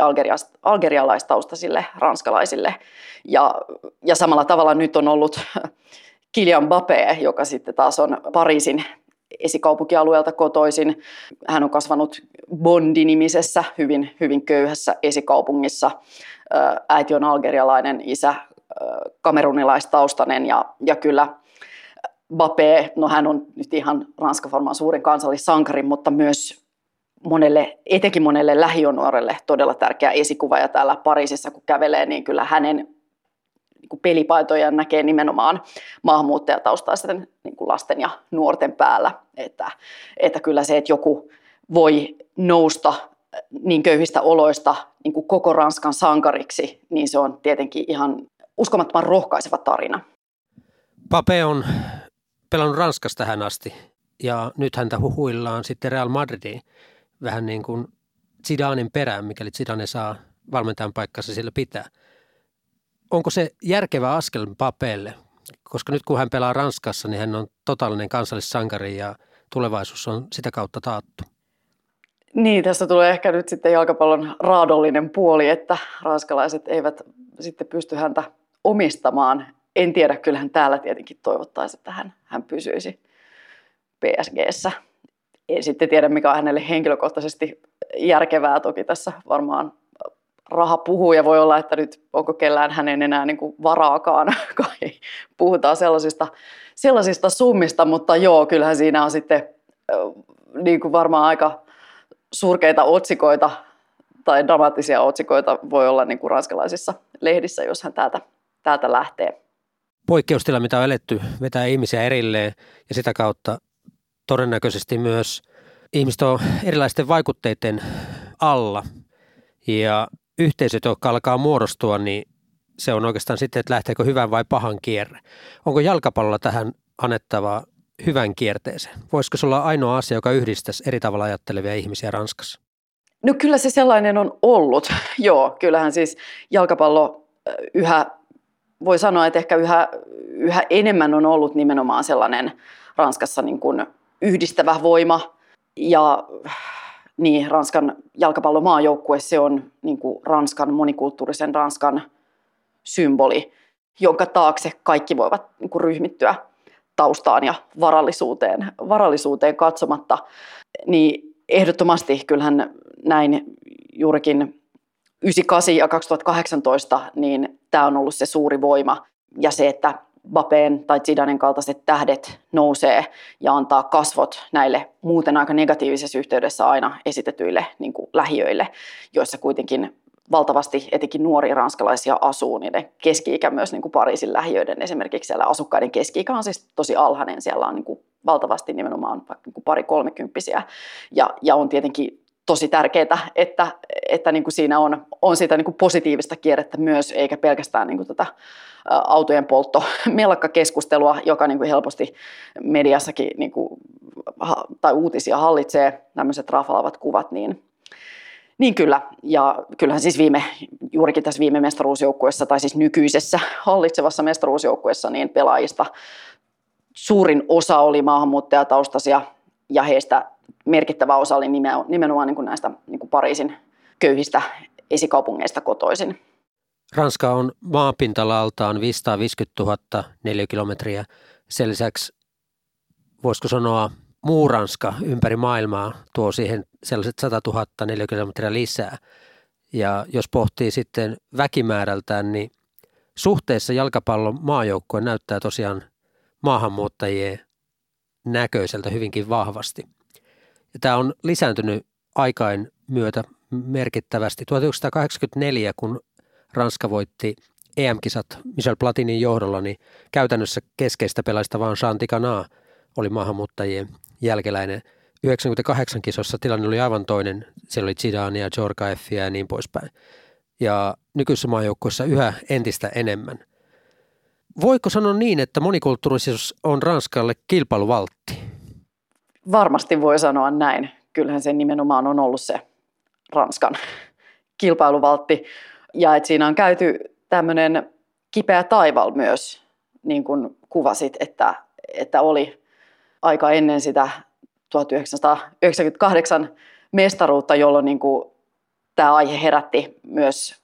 [SPEAKER 6] algerialaistaustaisille ranskalaisille. Ja, ja samalla tavalla nyt on ollut Kylian Mbappé, joka sitten taas on Pariisin esikaupunkialueelta kotoisin. Hän on kasvanut Bondi-nimisessä, hyvin, hyvin köyhässä esikaupungissa. Äiti on algerialainen, isä kamerunilaistaustainen ja, ja kyllä Bape, no hän on nyt ihan Ranskan varmaan suurin kansallissankari, mutta myös monelle, etenkin monelle lähionuorelle todella tärkeä esikuva. Ja täällä Pariisissa kun kävelee, niin kyllä hänen niin pelipaitoja näkee nimenomaan maahanmuuttajataustaisten niin kuin lasten ja nuorten päällä. Että, että kyllä se, että joku voi nousta niin köyhistä oloista niin kuin koko Ranskan sankariksi, niin se on tietenkin ihan uskomattoman rohkaiseva tarina.
[SPEAKER 2] Pape on pelannut Ranskassa tähän asti ja nyt häntä huhuillaan sitten Real Madridiin vähän niin kuin Zidanen perään, mikäli Zidane saa valmentajan paikkansa sillä pitää – onko se järkevä askel Papeelle? Koska nyt kun hän pelaa Ranskassa, niin hän on totaalinen kansallissankari ja tulevaisuus on sitä kautta taattu.
[SPEAKER 6] Niin, tässä tulee ehkä nyt sitten jalkapallon raadollinen puoli, että ranskalaiset eivät sitten pysty häntä omistamaan. En tiedä, kyllähän täällä tietenkin toivottaisiin, että hän, hän pysyisi PSGssä. En sitten tiedä, mikä on hänelle henkilökohtaisesti järkevää. Toki tässä varmaan raha puhuu ja voi olla, että nyt onko kellään hänen enää niin kuin varaakaan, kai puhutaan sellaisista, sellaisista summista, mutta joo, kyllähän siinä on sitten niin kuin varmaan aika surkeita otsikoita tai dramaattisia otsikoita voi olla niin kuin ranskalaisissa lehdissä, jos hän täältä, täältä lähtee.
[SPEAKER 2] Poikkeustila, mitä on eletty, vetää ihmisiä erilleen ja sitä kautta todennäköisesti myös ihmiset on erilaisten vaikutteiden alla. Ja yhteisöt, jotka alkaa muodostua, niin se on oikeastaan sitten, että lähteekö hyvän vai pahan kierre. Onko jalkapallolla tähän annettavaa hyvän kierteeseen? Voisiko se olla ainoa asia, joka yhdistäisi eri tavalla ajattelevia ihmisiä Ranskassa?
[SPEAKER 6] No kyllä se sellainen on ollut. Joo, kyllähän siis jalkapallo yhä, voi sanoa, että ehkä yhä, yhä enemmän on ollut nimenomaan sellainen Ranskassa niin kuin yhdistävä voima. Ja niin Ranskan jalkapallomaajoukkue, se on niin kuin Ranskan, monikulttuurisen Ranskan symboli, jonka taakse kaikki voivat niin kuin ryhmittyä taustaan ja varallisuuteen, varallisuuteen katsomatta. Niin ehdottomasti kyllähän näin juurikin 98 ja 2018, niin tämä on ollut se suuri voima. Ja se, että Bapeen tai Zidanen kaltaiset tähdet nousee ja antaa kasvot näille muuten aika negatiivisessa yhteydessä aina esitetyille niin kuin lähiöille, joissa kuitenkin valtavasti etenkin nuoria ranskalaisia asuu, niin ne keski-ikä myös niin kuin Pariisin lähiöiden esimerkiksi siellä asukkaiden keski-ikä on siis tosi alhainen, siellä on niin kuin valtavasti nimenomaan niin kuin pari kolmekymppisiä. Ja, ja on tietenkin tosi tärkeää, että, että niin kuin siinä on, on sitä niin kuin positiivista kierrettä myös, eikä pelkästään niin kuin tätä autojen poltto keskustelua, joka niin kuin helposti mediassakin niin kuin, tai uutisia hallitsee, tämmöiset rafalaavat kuvat, niin, niin kyllä, ja kyllähän siis viime, juurikin tässä viime mestaruusjoukkueessa, tai siis nykyisessä hallitsevassa mestaruusjoukkueessa, niin pelaajista suurin osa oli maahanmuuttajataustaisia, ja heistä merkittävä osa oli nimenomaan niin kuin näistä niin kuin Pariisin köyhistä esikaupungeista kotoisin.
[SPEAKER 2] Ranska on maapintalaltaan 550 000 neliökilometriä. Sen lisäksi voisiko sanoa muu Ranska ympäri maailmaa tuo siihen sellaiset 100 000 neliökilometriä lisää. Ja jos pohtii sitten väkimäärältään, niin suhteessa jalkapallon maajoukkue näyttää tosiaan maahanmuuttajien näköiseltä hyvinkin vahvasti. Ja tämä on lisääntynyt aikain myötä merkittävästi. 1984, kun Ranska voitti EM-kisat Michel Platinin johdolla, niin käytännössä keskeistä pelaista vaan Jean Ticana oli maahanmuuttajien jälkeläinen. 98 kisossa tilanne oli aivan toinen. Siellä oli ja Jorkaeffia ja niin poispäin. Ja nykyisessä maajoukkueessa yhä entistä enemmän. Voiko sanoa niin, että monikulttuurisuus on Ranskalle kilpailuvaltti?
[SPEAKER 6] Varmasti voi sanoa näin. Kyllähän se nimenomaan on ollut se Ranskan kilpailuvaltti. Ja että siinä on käyty tämmöinen kipeä taival myös, niin kuin kuvasit, että, että oli aika ennen sitä 1998 mestaruutta, jolloin niin kuin tämä aihe herätti myös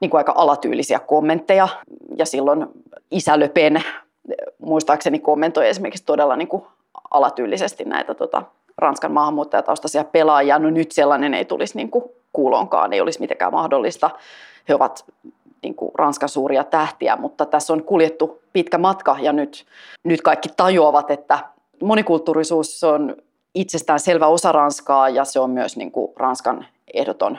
[SPEAKER 6] niin kuin aika alatyylisiä kommentteja. Ja silloin isä Le Pen muistaakseni kommentoi esimerkiksi todella niin kuin alatyylisesti näitä tota, Ranskan maahanmuuttajataustaisia pelaajia. No nyt sellainen ei tulisi niin kuin kuulonkaan, ei olisi mitenkään mahdollista. He ovat niin kuin Ranskan suuria tähtiä, mutta tässä on kuljettu pitkä matka ja nyt, nyt kaikki tajuavat, että monikulttuurisuus on itsestään selvä osa Ranskaa ja se on myös niin kuin Ranskan ehdoton,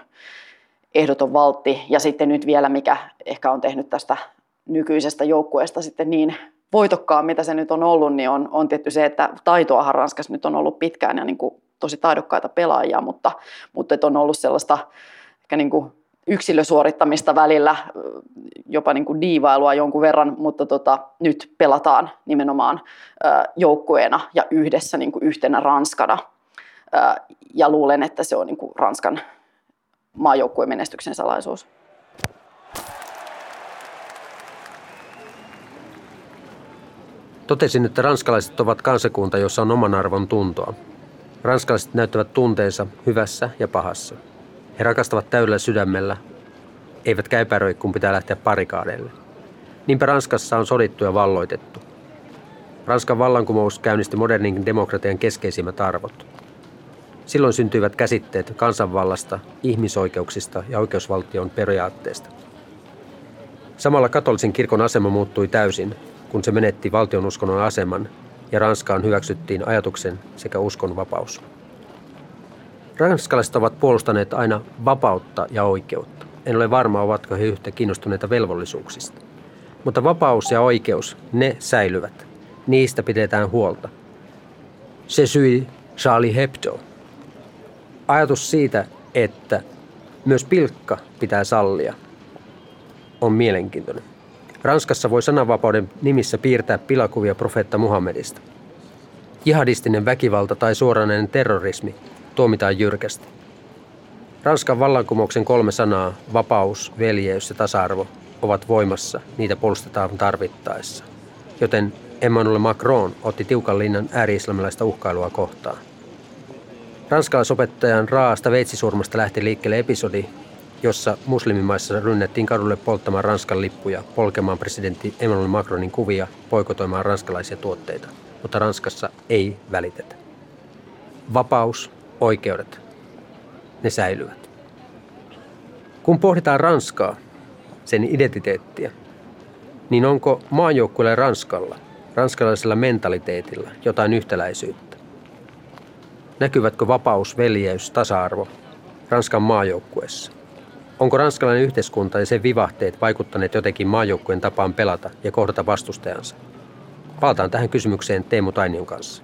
[SPEAKER 6] ehdoton valtti. Ja sitten nyt vielä, mikä ehkä on tehnyt tästä nykyisestä joukkueesta sitten niin voitokkaan, mitä se nyt on ollut, niin on, on tietty se, että taitoahan Ranskassa nyt on ollut pitkään ja niin kuin tosi taidokkaita pelaajia, mutta, mutta on ollut sellaista ehkä niin kuin yksilösuorittamista välillä, jopa niin kuin diivailua jonkun verran, mutta tota, nyt pelataan nimenomaan joukkueena ja yhdessä niin kuin yhtenä Ranskana. Ja luulen, että se on niin kuin Ranskan maajoukkueen menestyksen salaisuus.
[SPEAKER 2] Totesin, että ranskalaiset ovat kansakunta, jossa on oman arvon tuntoa. Ranskalaiset näyttävät tunteensa hyvässä ja pahassa. He rakastavat täydellä sydämellä, eivätkä epäröi, kun pitää lähteä parikaadeille. Niinpä Ranskassa on sodittu ja valloitettu. Ranskan vallankumous käynnisti modernin demokratian keskeisimmät arvot. Silloin syntyivät käsitteet kansanvallasta, ihmisoikeuksista ja oikeusvaltion periaatteesta. Samalla katolisen kirkon asema muuttui täysin, kun se menetti valtionuskonnon aseman ja Ranskaan hyväksyttiin ajatuksen sekä uskon vapaus. Ranskalaiset ovat puolustaneet aina vapautta ja oikeutta. En ole varma, ovatko he yhtä kiinnostuneita velvollisuuksista. Mutta vapaus ja oikeus, ne säilyvät. Niistä pidetään huolta. Se syi Charlie Hebdo. Ajatus siitä, että myös pilkka pitää sallia, on mielenkiintoinen. Ranskassa voi sananvapauden nimissä piirtää pilakuvia profeetta Muhammedista. Jihadistinen väkivalta tai suoranainen terrorismi tuomitaan jyrkästi. Ranskan vallankumouksen kolme sanaa, vapaus, veljeys ja tasa-arvo, ovat voimassa, niitä puolustetaan tarvittaessa. Joten Emmanuel Macron otti tiukan linnan ääri-islamilaista uhkailua kohtaan. Ranskalaisopettajan raasta veitsisurmasta lähti liikkeelle episodi, jossa muslimimaissa rynnettiin kadulle polttamaan Ranskan lippuja, polkemaan presidentti Emmanuel Macronin kuvia, poikotoimaan ranskalaisia tuotteita. Mutta Ranskassa ei välitetä. Vapaus, oikeudet, ne säilyvät. Kun pohditaan Ranskaa, sen identiteettiä, niin onko maajoukkueelle Ranskalla, ranskalaisella mentaliteetilla jotain yhtäläisyyttä? Näkyvätkö vapaus, veljeys, tasa-arvo Ranskan maajoukkueessa? Onko ranskalainen yhteiskunta ja sen vivahteet vaikuttaneet jotenkin maajoukkueen tapaan pelata ja kohdata vastustajansa? Palataan tähän kysymykseen Teemu Tainion kanssa.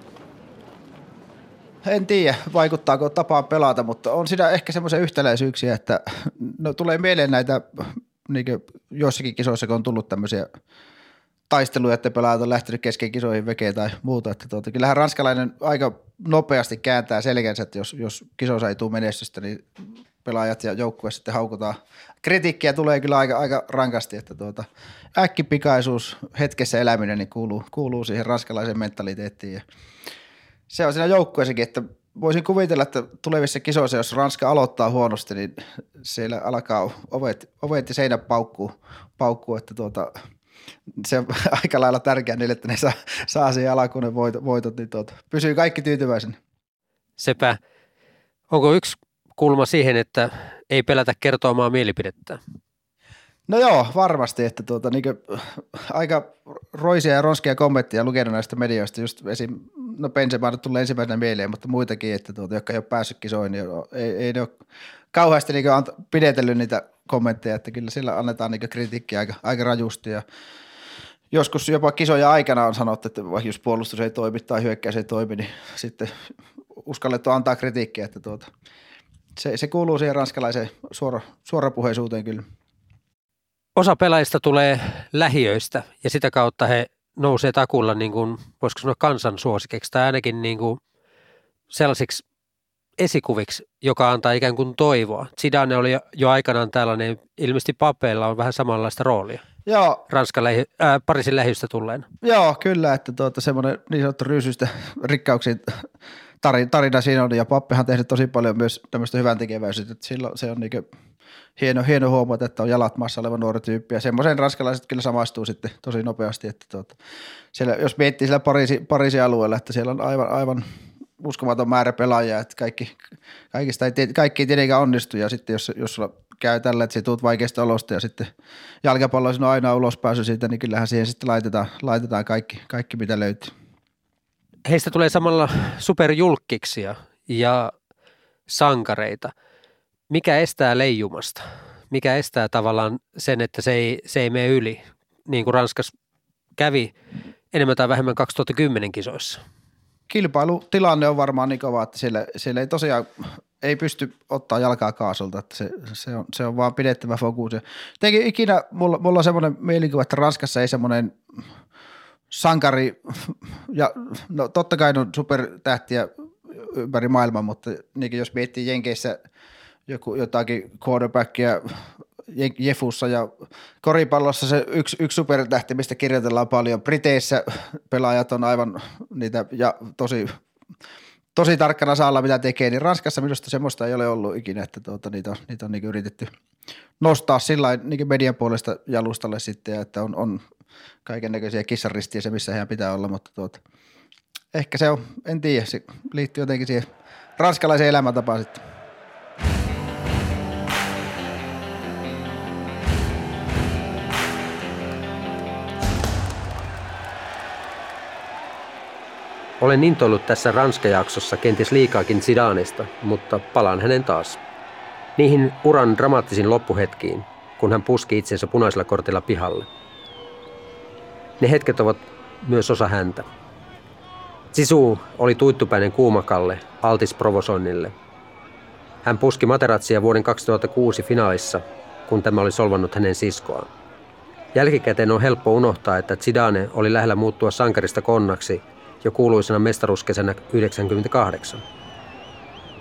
[SPEAKER 1] En tiedä, vaikuttaako tapaan pelata, mutta on siinä ehkä semmoisia yhtäläisyyksiä, että no, tulee mieleen näitä niin joissakin kisoissa, kun on tullut tämmöisiä taisteluja, että pelaajat on lähtenyt kesken kisoihin vekeä tai muuta. Että tuota, kyllähän ranskalainen aika nopeasti kääntää selkänsä, että jos, jos kisossa ei tule menestystä, niin pelaajat ja joukkue sitten haukutaan. Kritiikkiä tulee kyllä aika, aika rankasti, että tuota, äkkipikaisuus, hetkessä eläminen niin kuuluu, kuuluu siihen ranskalaiseen mentaliteettiin. Ja se on siinä joukkueessakin, että voisin kuvitella, että tulevissa kisoissa, jos Ranska aloittaa huonosti, niin siellä alkaa ovet, ovet ja seinät paukkuu, paukkuu että tuota, se on aika lailla tärkeää niille, että ne saa, saa siihen alkuun ne voitot, voitot niin tuota, pysyy kaikki tyytyväisenä.
[SPEAKER 2] Sepä. Onko yksi kulma siihen, että ei pelätä kertoa omaa mielipidettä?
[SPEAKER 1] No joo, varmasti, että tuota, niin kuin, aika roisia ja ronskia kommentteja lukenut näistä medioista, just esim. no Benzema tulee ensimmäisenä mieleen, mutta muitakin, että tuota, jotka ei ole päässyt kisoihin, niin ei, ei ne ole kauheasti niin kuin, pidetellyt niitä kommentteja, että kyllä sillä annetaan niin kritiikkiä aika, aika rajusti ja joskus jopa kisoja aikana on sanottu, että jos puolustus ei toimi tai hyökkäys ei toimi, niin sitten uskallettu antaa kritiikkiä, että tuota, se, se kuuluu siihen ranskalaiseen suora, suorapuheisuuteen kyllä.
[SPEAKER 2] Osa pelaajista tulee lähiöistä ja sitä kautta he nousee takulla, niin kuin, voisiko sanoa kansan suosikeksi tai ainakin niin kuin sellaisiksi esikuviksi, joka antaa ikään kuin toivoa. Zidane oli jo aikanaan tällainen, ilmeisesti papeilla on vähän samanlaista roolia.
[SPEAKER 1] Joo.
[SPEAKER 2] Ranskan lähi, äh, Pariisin lähiöstä tulleen.
[SPEAKER 1] Joo, kyllä, että tuota, semmoinen niin sanottu ryysystä rikkauksiin tarina siinä on, ja Pappehan on tehnyt tosi paljon myös tämmöistä hyvän tekeväisyyttä, että silloin se on niin hieno, hieno huomata, että on jalat maassa oleva nuori tyyppi, ja semmoisen ranskalaiset kyllä samaistuu sitten tosi nopeasti, että tuota, siellä, jos miettii siellä Pariisi, Pariisin alueella, että siellä on aivan, aivan uskomaton määrä pelaajia, että kaikki, kaikista ei, kaikki ei tietenkään onnistu, ja sitten jos, jos sulla käy tällä, että tuut vaikeasta olosta ja sitten jalkapallo on aina ulospääsy siitä, niin kyllähän siihen sitten laitetaan, laitetaan kaikki, kaikki, mitä löytyy
[SPEAKER 2] heistä tulee samalla superjulkkiksia ja sankareita. Mikä estää leijumasta? Mikä estää tavallaan sen, että se ei, se ei mene yli, niin kuin Ranskas kävi enemmän tai vähemmän 2010 kisoissa?
[SPEAKER 1] Kilpailutilanne on varmaan niin kova, että siellä, siellä ei tosiaan ei pysty ottaa jalkaa kaasulta, että se, se, on, se on vaan pidettävä fokus. Teki ikinä, mulla, mulla on semmoinen mielikuva, että Ranskassa ei semmoinen sankari, ja no totta kai on supertähtiä ympäri maailmaa, mutta niin jos miettii Jenkeissä joku, jotakin quarterbackia Jefussa ja koripallossa se yksi, yksi supertähti, mistä kirjoitellaan paljon. Briteissä pelaajat on aivan niitä ja tosi, tosi tarkkana saalla mitä tekee, niin Ranskassa minusta semmoista ei ole ollut ikinä, että tuota, niitä on, niitä on niin yritetty nostaa sillä niin median puolesta jalustalle sitten, että on, on kaiken näköisiä kissaristiä se, missä heidän pitää olla, mutta tuota, ehkä se on, en tiedä, se liittyy jotenkin siihen ranskalaiseen elämäntapaan sitten.
[SPEAKER 2] Olen intoillut tässä Ranska-jaksossa kenties liikaakin Zidanesta, mutta palaan hänen taas. Niihin uran dramaattisiin loppuhetkiin, kun hän puski itsensä punaisella kortilla pihalle – ne hetket ovat myös osa häntä. Sisu oli tuittupäinen kuumakalle, altis provosoinnille. Hän puski Materatsia vuoden 2006 finaalissa, kun tämä oli solvannut hänen siskoaan. Jälkikäteen on helppo unohtaa, että Zidane oli lähellä muuttua sankarista konnaksi jo kuuluisena mestaruuskesänä 1998.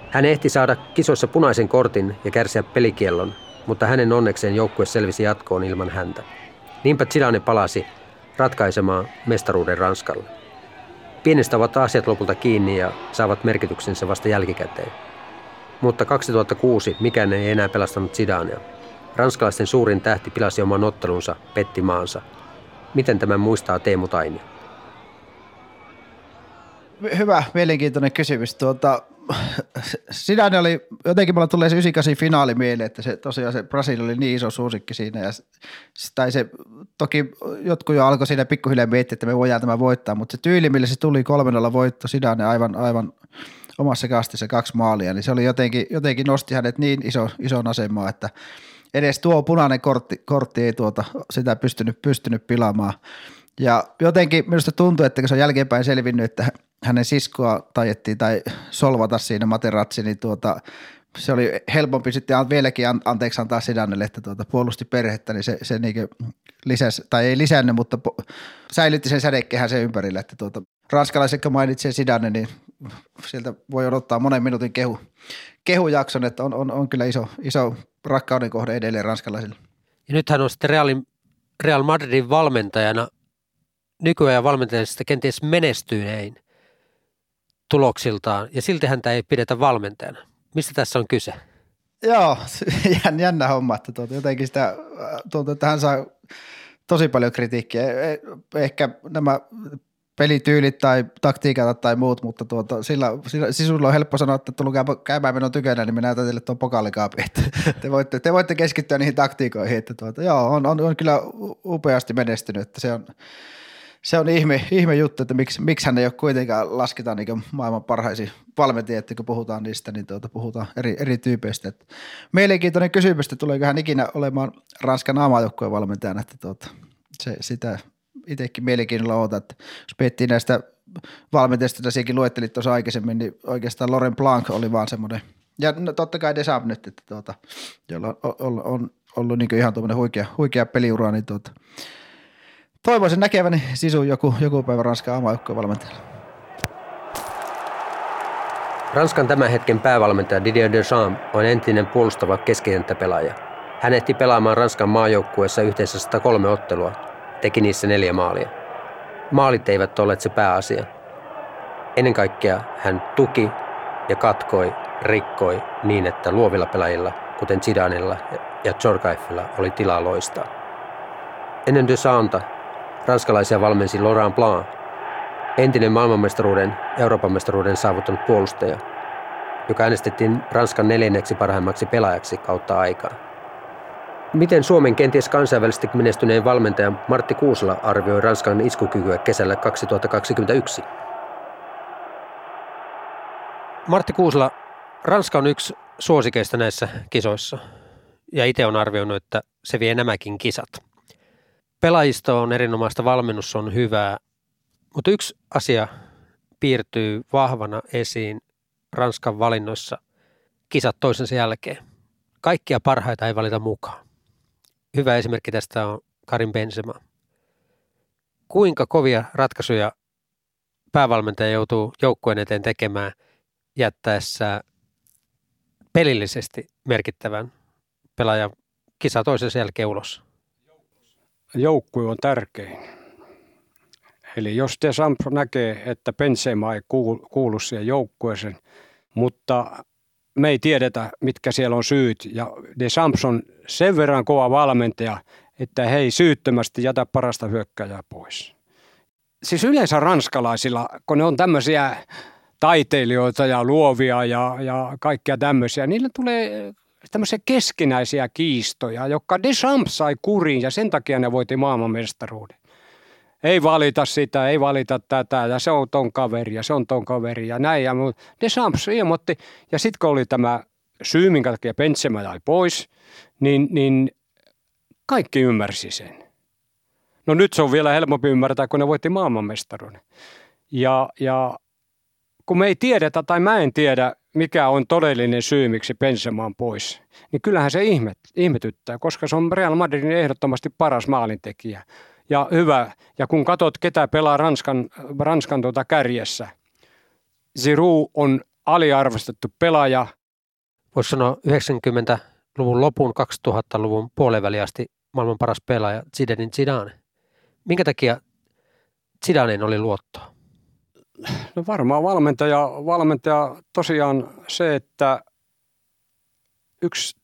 [SPEAKER 2] Hän ehti saada kisoissa punaisen kortin ja kärsiä pelikiellon, mutta hänen onnekseen joukkue selvisi jatkoon ilman häntä. Niinpä Zidane palasi ratkaisemaan mestaruuden Ranskalle. Pienestä ovat asiat lopulta kiinni ja saavat merkityksensä vasta jälkikäteen. Mutta 2006 mikään ei enää pelastanut Zidania. Ranskalaisten suurin tähti pilasi oman ottelunsa, petti maansa. Miten tämän muistaa Teemu Taini?
[SPEAKER 1] Hyvä, mielenkiintoinen kysymys. Tuota, Zidane oli, jotenkin mulla tulee se 98 finaali mieleen, että se tosiaan se Brasilia oli niin iso suosikki siinä ja tai se, toki jotkut jo alkoi siinä pikkuhiljaa miettiä, että me voidaan tämä voittaa, mutta se tyyli, millä se tuli 3 voitto Zidane aivan, aivan omassa kastissa kaksi maalia, niin se oli jotenkin, jotenkin nosti hänet niin iso, ison asemaan, että edes tuo punainen kortti, kortti ei tuota, sitä pystynyt, pystynyt pilaamaan. Ja jotenkin minusta tuntuu, että kun se on jälkeenpäin selvinnyt, että hänen siskoa tajettiin tai solvata siinä Materazzi, niin tuota, se oli helpompi sitten vieläkin anteeksi antaa Sidanelle, että tuota, puolusti perhettä, niin se, se niin lisäsi, tai ei lisännyt, mutta po, säilytti sen sädekehän sen ympärille, että tuota, ranskalaiset kun mainitsee Sidanne, niin sieltä voi odottaa monen minuutin kehu, kehujakson, että on, on, on kyllä iso, iso rakkauden kohde edelleen ranskalaisille.
[SPEAKER 2] Ja nyt hän on sitten Realin, Real Madridin valmentajana, nykyajan valmentajista kenties menestynein tuloksiltaan, ja silti häntä ei pidetä valmentajana. Mistä tässä on kyse?
[SPEAKER 1] Joo, jännä homma, että tuota, jotenkin sitä tuntuu, että hän saa tosi paljon kritiikkiä. E, ehkä nämä pelityylit tai taktiikat tai muut, mutta tuota, sillä, sillä sisulla on helppo sanoa, että tulkaa käymään minun tykönä, niin minä näytän teille tuon pokaalikaapi, että te voitte, te voitte keskittyä niihin taktiikoihin, että tuota, joo, on, on, on, kyllä upeasti menestynyt, että se on, se on ihme, ihme juttu, että miksi, miksi hän ei ole kuitenkaan lasketaan niin maailman parhaisiin valmentajia, että kun puhutaan niistä, niin tuota, puhutaan eri, eri tyypeistä. Että mielenkiintoinen kysymys, että tuleeko hän ikinä olemaan Ranskan aamajoukkueen valmentajana, että tuota, se, sitä itsekin mielenkiinnolla oota, että jos miettii näistä valmentajista, joita sinäkin luettelit tuossa aikaisemmin, niin oikeastaan Loren Blanc oli vaan semmoinen, ja no, totta kai Desab nyt, että tuota, jolla on, on, on ollut niin ihan tuommoinen huikea, huikea peliura, niin tuota, toivoisin näkeväni sisu joku, joku päivä Ranskan aamajoukkojen valmentajalla.
[SPEAKER 2] Ranskan tämän hetken päävalmentaja Didier Deschamps on entinen puolustava keskikenttäpelaaja. Hän ehti pelaamaan Ranskan maajoukkueessa yhteensä 103 ottelua teki niissä neljä maalia. Maalit eivät olleet se pääasia. Ennen kaikkea hän tuki ja katkoi, rikkoi niin, että luovilla pelaajilla, kuten Zidanella ja Jorkaifilla, oli tilaa loistaa. Ennen de Santa ranskalaisia valmensi Laurent Blanc, entinen maailmanmestaruuden, Euroopan mestaruuden saavuttanut puolustaja, joka äänestettiin Ranskan neljänneksi parhaimmaksi pelaajaksi kautta aikaa. Miten Suomen kenties kansainvälisesti menestyneen valmentaja Martti Kuusla arvioi Ranskan iskukykyä kesällä 2021? Martti Kuusla, Ranska on yksi suosikeista näissä kisoissa ja itse on arvioinut, että se vie nämäkin kisat. Pelaajisto on erinomaista, valmennus on hyvää, mutta yksi asia piirtyy vahvana esiin Ranskan valinnoissa kisat toisensa jälkeen. Kaikkia parhaita ei valita mukaan. Hyvä esimerkki tästä on Karin Benzema. Kuinka kovia ratkaisuja päävalmentaja joutuu joukkueen eteen tekemään jättäessä pelillisesti merkittävän pelaajan kisa toisen jälkeen ulos?
[SPEAKER 7] Joukkue on tärkein. Eli jos te Sampo näkee, että Benzema ei kuulu siihen joukkueeseen, mutta me ei tiedetä, mitkä siellä on syyt. Ja De Samson sen verran kova valmentaja, että he syyttömästi jätä parasta hyökkäjää pois. Siis yleensä ranskalaisilla, kun ne on tämmöisiä taiteilijoita ja luovia ja, ja kaikkia tämmöisiä, niillä tulee tämmöisiä keskinäisiä kiistoja, jotka Deschamps sai kuriin ja sen takia ne voitti maailmanmestaruuden ei valita sitä, ei valita tätä ja se on ton kaveri ja se on ton kaveri ja näin. Ja Deschamps ilmoitti ja sitten kun oli tämä syy, minkä takia Benzema jäi pois, niin, niin kaikki ymmärsi sen. No nyt se on vielä helpompi ymmärtää, kun ne voitti maailmanmestaruuden. Ja, ja kun me ei tiedetä tai mä en tiedä, mikä on todellinen syy, miksi Benzema on pois, niin kyllähän se ihmet, ihmetyttää, koska se on Real Madridin ehdottomasti paras maalintekijä ja hyvä. Ja kun katsot, ketä pelaa Ranskan, Ranskan tuota kärjessä, Giroud on aliarvostettu pelaaja.
[SPEAKER 2] Voisi sanoa 90-luvun lopun, 2000-luvun puolen asti maailman paras pelaaja Zidanin Zidane. Minkä takia Zidanen oli luottoa?
[SPEAKER 7] No varmaan valmentaja, valmentaja tosiaan se, että yksi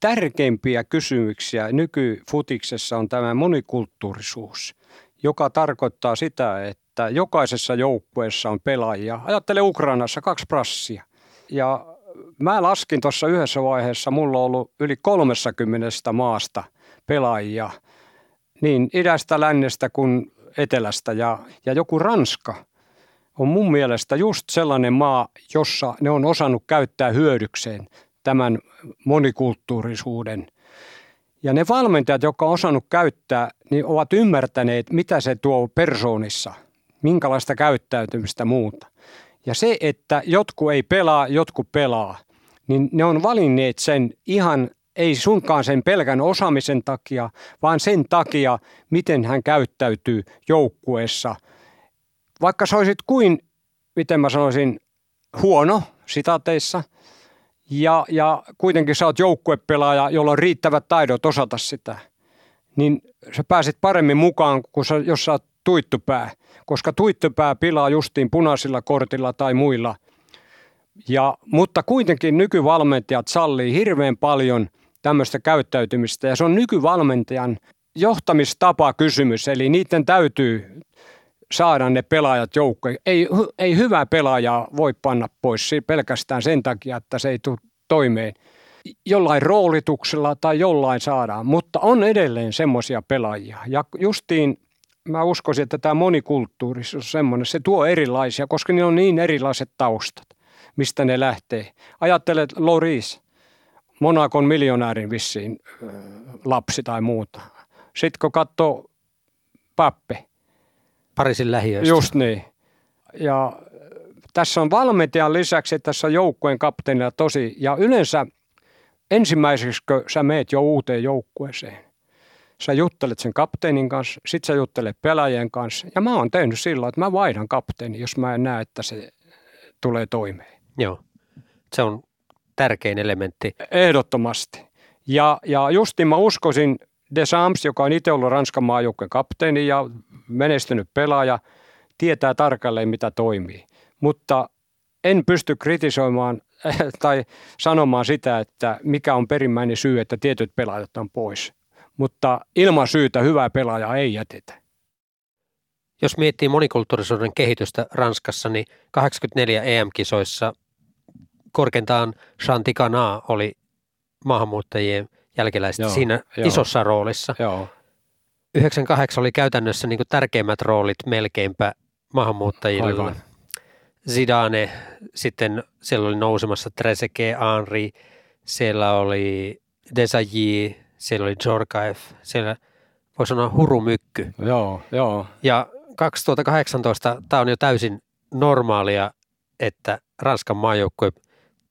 [SPEAKER 7] tärkeimpiä kysymyksiä nykyfutiksessa on tämä monikulttuurisuus, joka tarkoittaa sitä, että jokaisessa joukkueessa on pelaajia. Ajattele Ukrainassa kaksi prassia. ja mä laskin tuossa yhdessä vaiheessa, mulla on ollut yli 30 maasta pelaajia, niin idästä, lännestä kuin etelästä ja, ja joku Ranska on mun mielestä just sellainen maa, jossa ne on osannut käyttää hyödykseen tämän monikulttuurisuuden. Ja ne valmentajat, jotka on osannut käyttää, niin ovat ymmärtäneet, mitä se tuo persoonissa, minkälaista käyttäytymistä muuta. Ja se, että jotkut ei pelaa, jotkut pelaa, niin ne on valinneet sen ihan ei sunkaan sen pelkän osaamisen takia, vaan sen takia, miten hän käyttäytyy joukkueessa. Vaikka sä olisit kuin, miten mä sanoisin, huono sitaateissa, ja, ja kuitenkin sä oot joukkuepelaaja, jolla on riittävät taidot osata sitä, niin sä pääset paremmin mukaan, kun sä, jos sä oot tuittupää, koska tuittupää pilaa justiin punaisilla kortilla tai muilla. Ja, mutta kuitenkin nykyvalmentajat sallii hirveän paljon tämmöistä käyttäytymistä ja se on nykyvalmentajan johtamistapa kysymys, eli niiden täytyy saada ne pelaajat joukkoon. Ei, ei hyvää pelaajaa voi panna pois pelkästään sen takia, että se ei tule toimeen. Jollain roolituksella tai jollain saadaan, mutta on edelleen semmoisia pelaajia. Ja justiin mä uskoisin, että tämä monikulttuurisuus on semmoinen, se tuo erilaisia, koska ne on niin erilaiset taustat, mistä ne lähtee. Ajattelet Loris, Monakon miljonäärin vissiin lapsi tai muuta. Sitten kun katsoo Pappe.
[SPEAKER 2] Pariisin lähiöistä.
[SPEAKER 7] Just niin. Ja tässä on valmentajan lisäksi, tässä on joukkueen kapteenina tosi, ja yleensä ensimmäiseksi, kun sä meet jo uuteen joukkueeseen, sä juttelet sen kapteenin kanssa, sit sä juttelet pelaajien kanssa, ja mä oon tehnyt sillä että mä vaihdan kapteeni, jos mä en näe, että se tulee toimeen.
[SPEAKER 2] Joo, se on tärkein elementti.
[SPEAKER 7] Ehdottomasti. Ja, ja justin mä uskoisin Desams, joka on itse ollut Ranskan maajoukkueen kapteeni ja menestynyt pelaaja, tietää tarkalleen mitä toimii. Mutta en pysty kritisoimaan tai sanomaan sitä, että mikä on perimmäinen syy, että tietyt pelaajat on pois. Mutta ilman syytä hyvää pelaajaa ei jätetä.
[SPEAKER 2] Jos miettii monikulttuurisuuden kehitystä Ranskassa, niin 84 EM-kisoissa korkeintaan Chantikana oli maahanmuuttajien jälkeläistä joo, siinä joo, isossa roolissa. Joo. 98 oli käytännössä niin tärkeimmät roolit melkeinpä maahanmuuttajille. Aivan. Zidane, sitten siellä oli nousemassa Trezeguet, Henri, siellä oli Desailly, siellä oli Jorkaev, siellä voi sanoa hurumykky.
[SPEAKER 7] Joo, joo.
[SPEAKER 2] Ja 2018 tämä on jo täysin normaalia, että Ranskan maajoukkue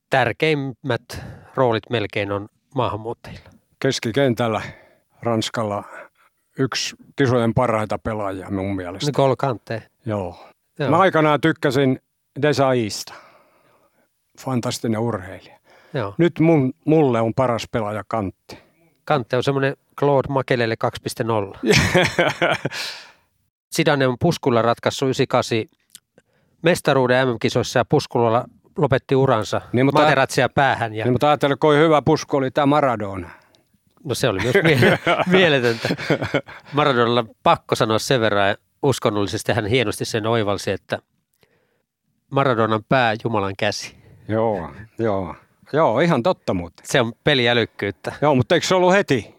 [SPEAKER 2] tärkeimmät roolit melkein on maahanmuuttajilla.
[SPEAKER 7] Keskikentällä Ranskalla yksi kisojen parhaita pelaajia mun mielestä.
[SPEAKER 2] Nicole Kante.
[SPEAKER 7] Joo. Joo. Mä aikanaan tykkäsin Desaista. Fantastinen urheilija. Joo. Nyt mun, mulle on paras pelaaja Kantti.
[SPEAKER 2] Kantte on semmoinen Claude Makelele 2.0. Sidane on puskulla ratkaissut 98 mestaruuden MM-kisoissa ja puskulla lopetti uransa niin, mutta, Materatsia päähän. Ja...
[SPEAKER 7] Niin, mutta ajattelin, kun hyvä pusku oli tämä Maradona.
[SPEAKER 2] No se oli myös mieletöntä. Maradonalla pakko sanoa sen verran uskonnollisesti, hän hienosti sen oivalsi, että Maradonan pää Jumalan käsi.
[SPEAKER 7] Joo, joo. Joo, ihan totta mutta.
[SPEAKER 2] Se on peliälykkyyttä.
[SPEAKER 7] Joo, mutta eikö se ollut heti?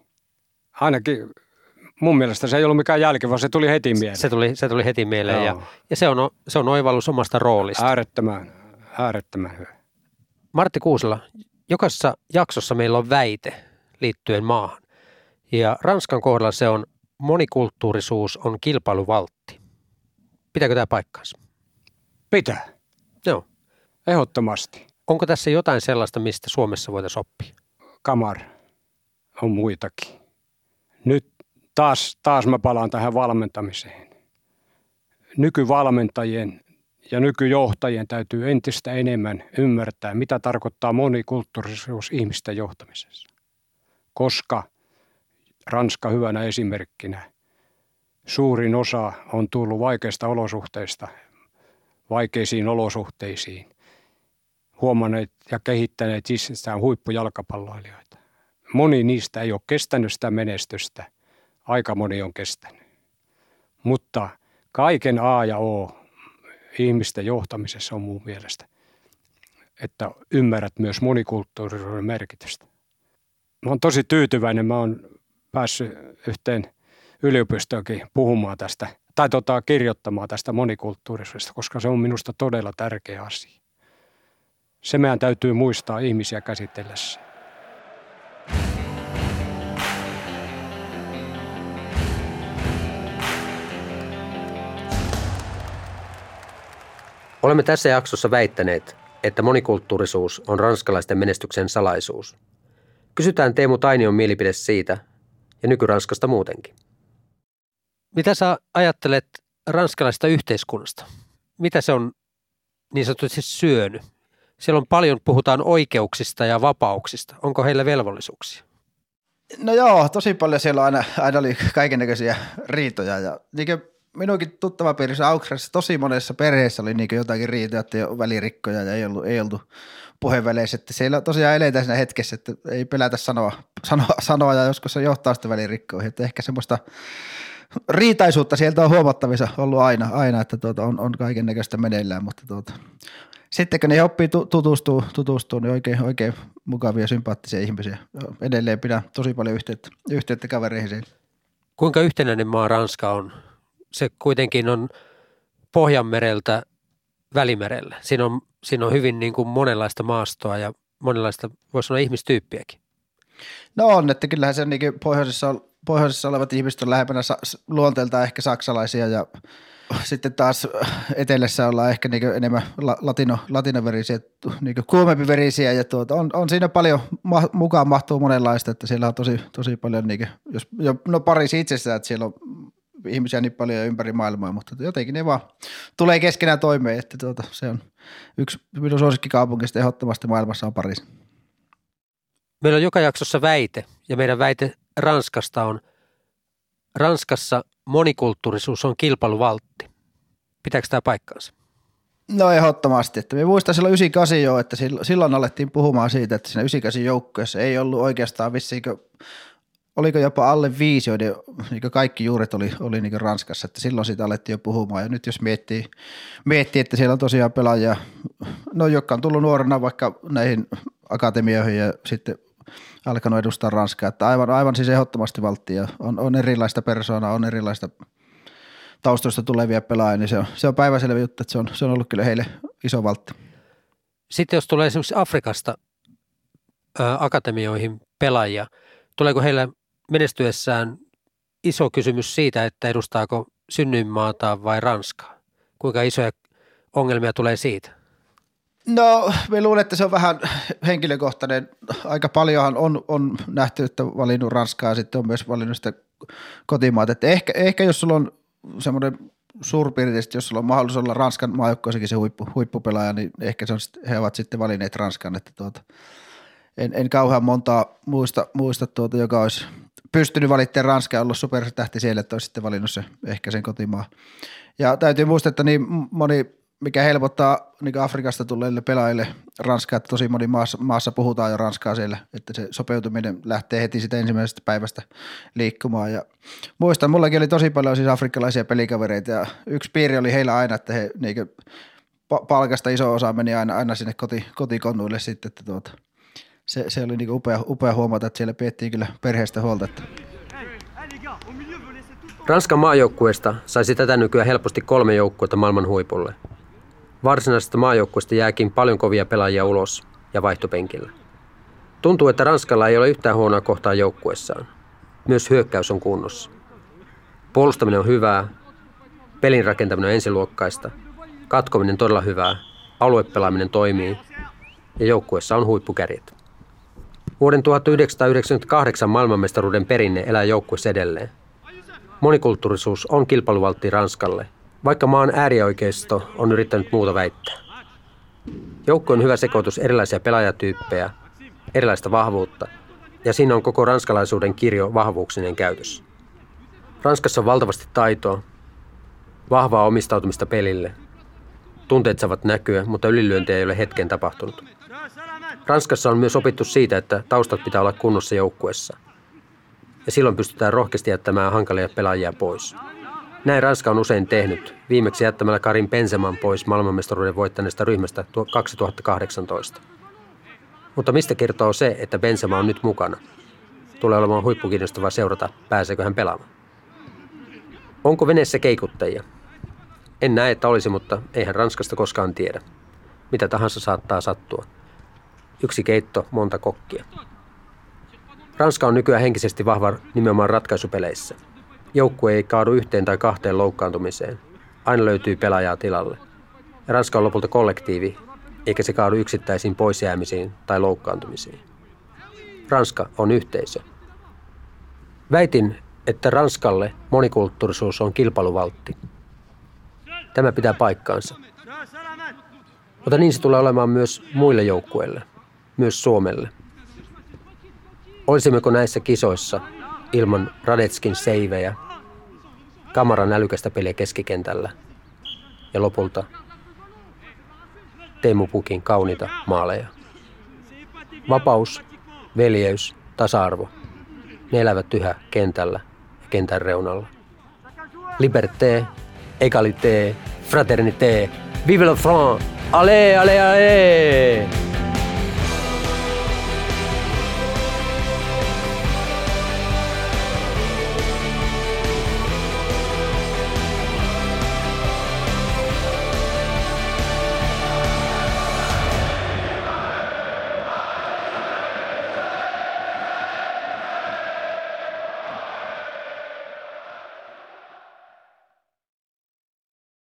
[SPEAKER 7] Ainakin mun mielestä se ei ollut mikään jälki, vaan se tuli heti mieleen.
[SPEAKER 2] Se tuli, se tuli heti mieleen ja, ja se, on, se on oivallus omasta roolista.
[SPEAKER 7] Äärettömän, äärettömän hyvä.
[SPEAKER 2] Martti Kuusela, jokaisessa jaksossa meillä on väite liittyen maahan. Ja Ranskan kohdalla se on monikulttuurisuus on kilpailuvaltti. Pitääkö tämä paikkaansa?
[SPEAKER 7] Pitää.
[SPEAKER 2] Joo.
[SPEAKER 7] Ehdottomasti.
[SPEAKER 2] Onko tässä jotain sellaista, mistä Suomessa voitaisiin oppia?
[SPEAKER 7] Kamar on muitakin. Nyt taas, taas mä palaan tähän valmentamiseen. Nykyvalmentajien ja nykyjohtajien täytyy entistä enemmän ymmärtää, mitä tarkoittaa monikulttuurisuus ihmisten johtamisessa. Koska Ranska hyvänä esimerkkinä, suurin osa on tullut vaikeista olosuhteista vaikeisiin olosuhteisiin, huomanneet ja kehittäneet itsestään huippujalkapalloilijoita. Moni niistä ei ole kestänyt sitä menestystä, aika moni on kestänyt. Mutta kaiken A ja O ihmisten johtamisessa on mun mielestä että ymmärrät myös monikulttuurisuuden merkitystä. Mä oon tosi tyytyväinen, mä oon päässyt yhteen yliopistoonkin puhumaan tästä tai tota, kirjoittamaan tästä monikulttuurisuudesta, koska se on minusta todella tärkeä asia. Se meidän täytyy muistaa ihmisiä käsitellessä.
[SPEAKER 2] Olemme tässä jaksossa väittäneet, että monikulttuurisuus on ranskalaisten menestyksen salaisuus. Kysytään Teemu Tainion mielipide siitä ja nykyranskasta muutenkin. Mitä sä ajattelet ranskalaisesta yhteiskunnasta? Mitä se on niin sanotusti syönyt? Siellä on paljon, puhutaan oikeuksista ja vapauksista. Onko heillä velvollisuuksia?
[SPEAKER 1] No joo, tosi paljon siellä aina, aina oli kaikennäköisiä riitoja ja niin minunkin tuttava piirissä Auksrassa tosi monessa perheessä oli niin jotakin riitoja, että välirikkoja ja ei ollut, ei ollut puheenväleissä, että siellä tosiaan eletään siinä hetkessä, että ei pelätä sanoa, sanoa, sanoa ja joskus se johtaa sitten välirikkoihin, että ehkä semmoista riitaisuutta sieltä on huomattavissa ollut aina, aina että tuota, on, on kaiken näköistä meneillään, mutta tuota, sitten kun ne oppii tutustuu, tutustuu niin oikein, oikein mukavia sympaattisia ihmisiä. Edelleen pidän tosi paljon yhteyttä, yhteyttä kavereihin
[SPEAKER 2] Kuinka yhtenäinen maa Ranska on? Se kuitenkin on Pohjanmereltä Välimerellä. Siinä on, siinä on hyvin niin kuin monenlaista maastoa ja monenlaista, voisi sanoa, ihmistyyppiäkin.
[SPEAKER 1] No on, että kyllähän se niin pohjoisessa, pohjoisessa olevat ihmiset on lähempänä luonteeltaan ehkä saksalaisia ja sitten taas etelässä ollaan ehkä niin enemmän latino, latinoverisiä, niin kuumempi verisiä ja tuota, on, on, siinä paljon, ma, mukaan mahtuu monenlaista, että siellä on tosi, tosi paljon, niin kuin, jos, jo, no Pariisi itsessään, että siellä on ihmisiä niin paljon ympäri maailmaa, mutta jotenkin ne vaan tulee keskenään toimeen, että tuota, se on yksi minun suosikkikaupungista ehdottomasti maailmassa on Pariisi.
[SPEAKER 2] Meillä on joka jaksossa väite ja meidän väite Ranskasta on, Ranskassa monikulttuurisuus on kilpailuvaltti. Pitääkö tämä paikkaansa?
[SPEAKER 1] No ehdottomasti. Että me muistan silloin 98 jo, että silloin alettiin puhumaan siitä, että siinä 98 joukkueessa ei ollut oikeastaan vissiinkö, oliko jopa alle viisi, joiden niin kaikki juuret oli, oli niin Ranskassa, että silloin siitä alettiin jo puhumaan. Ja nyt jos miettii, miettii, että siellä on tosiaan pelaajia, no jotka on tullut nuorena vaikka näihin akatemioihin ja sitten alkanut edustaa Ranskaa, että aivan, aivan siis ehdottomasti valttia. On, on erilaista persoonaa, on erilaista taustoista tulevia pelaajia, niin se on, se on päiväselvä juttu, että se on, se on ollut kyllä heille iso valtti.
[SPEAKER 2] Sitten jos tulee esimerkiksi Afrikasta ää, akatemioihin pelaajia, tuleeko heillä menestyessään iso kysymys siitä, että edustaako synnyinmaata vai Ranskaa? Kuinka isoja ongelmia tulee siitä?
[SPEAKER 1] No, me luulen, että se on vähän henkilökohtainen. Aika paljonhan on, on nähty, että valinnut Ranskaa ja sitten on myös valinnut sitä kotimaata. Että ehkä, ehkä jos sulla on semmoinen suurpiirteisesti, jos sulla on mahdollisuus olla Ranskan maajoukkoissakin se huippu, huippupelaaja, niin ehkä se on, he ovat sitten valinneet Ranskan. Että tuota, en, en kauhean montaa muista, muista tuota, joka olisi pystynyt valittamaan Ranskaa ja ollut supertähti siellä, että olisi sitten valinnut se, ehkä sen kotimaa. Ja täytyy muistaa, että niin moni mikä helpottaa niin Afrikasta tulleille pelaajille Ranskaa, että tosi moni maassa, maassa puhutaan jo Ranskaa siellä, että se sopeutuminen lähtee heti sitä ensimmäisestä päivästä liikkumaan. Ja muistan, mullakin oli tosi paljon siis afrikkalaisia pelikavereita ja yksi piiri oli heillä aina, että he niin palkasta iso osa meni aina, aina sinne koti, kotikonnuille sitten, että tuota, se, se oli niin upea, upea huomata, että siellä piettiin kyllä perheestä huolta. Että.
[SPEAKER 2] Ranskan maajoukkueesta saisi tätä nykyään helposti kolme joukkuetta maailman huipulle – Varsinaisesta maajoukkueesta jääkin paljon kovia pelaajia ulos ja vaihtopenkillä. Tuntuu, että Ranskalla ei ole yhtään huonoa kohtaa joukkuessaan. Myös hyökkäys on kunnossa. Puolustaminen on hyvää, pelin rakentaminen on ensiluokkaista, katkominen todella hyvää, aluepelaaminen toimii ja joukkuessa on huippukärjet. Vuoden 1998 maailmanmestaruuden perinne elää joukkueessa edelleen. Monikulttuurisuus on kilpailuvaltti Ranskalle – vaikka maan äärioikeisto on yrittänyt muuta väittää. Joukko on hyvä sekoitus erilaisia pelaajatyyppejä, erilaista vahvuutta, ja siinä on koko ranskalaisuuden kirjo vahvuuksinen käytössä. Ranskassa on valtavasti taitoa, vahvaa omistautumista pelille. Tunteet saavat näkyä, mutta ylilyöntiä ei ole hetken tapahtunut. Ranskassa on myös opittu siitä, että taustat pitää olla kunnossa joukkuessa. Ja silloin pystytään rohkeasti jättämään hankalia pelaajia pois. Näin Ranska on usein tehnyt, viimeksi jättämällä Karin Penseman pois maailmanmestaruuden voittaneesta ryhmästä 2018. Mutta mistä kertoo se, että Benzema on nyt mukana? Tulee olemaan huippukiinnostavaa seurata, pääseekö hän pelaamaan. Onko veneessä keikuttajia? En näe, että olisi, mutta eihän Ranskasta koskaan tiedä. Mitä tahansa saattaa sattua. Yksi keitto, monta kokkia. Ranska on nykyään henkisesti vahva nimenomaan ratkaisupeleissä. Joukkue ei kaadu yhteen tai kahteen loukkaantumiseen. Aina löytyy pelaajaa tilalle. Ranska on lopulta kollektiivi, eikä se kaadu yksittäisiin poisjäämisiin tai loukkaantumisiin. Ranska on yhteisö. Väitin, että Ranskalle monikulttuurisuus on kilpailuvaltti. Tämä pitää paikkaansa. Mutta niin se tulee olemaan myös muille joukkueille, myös Suomelle. Olisimmeko näissä kisoissa ilman Radetskin seivejä, Kamaran älykästä peliä keskikentällä ja lopulta Teemu Pukin kauniita maaleja. Vapaus, veljeys, tasa-arvo, ne elävät yhä kentällä ja kentän reunalla. Liberté, égalité, fraternité, vive le front, allez, allez, allez!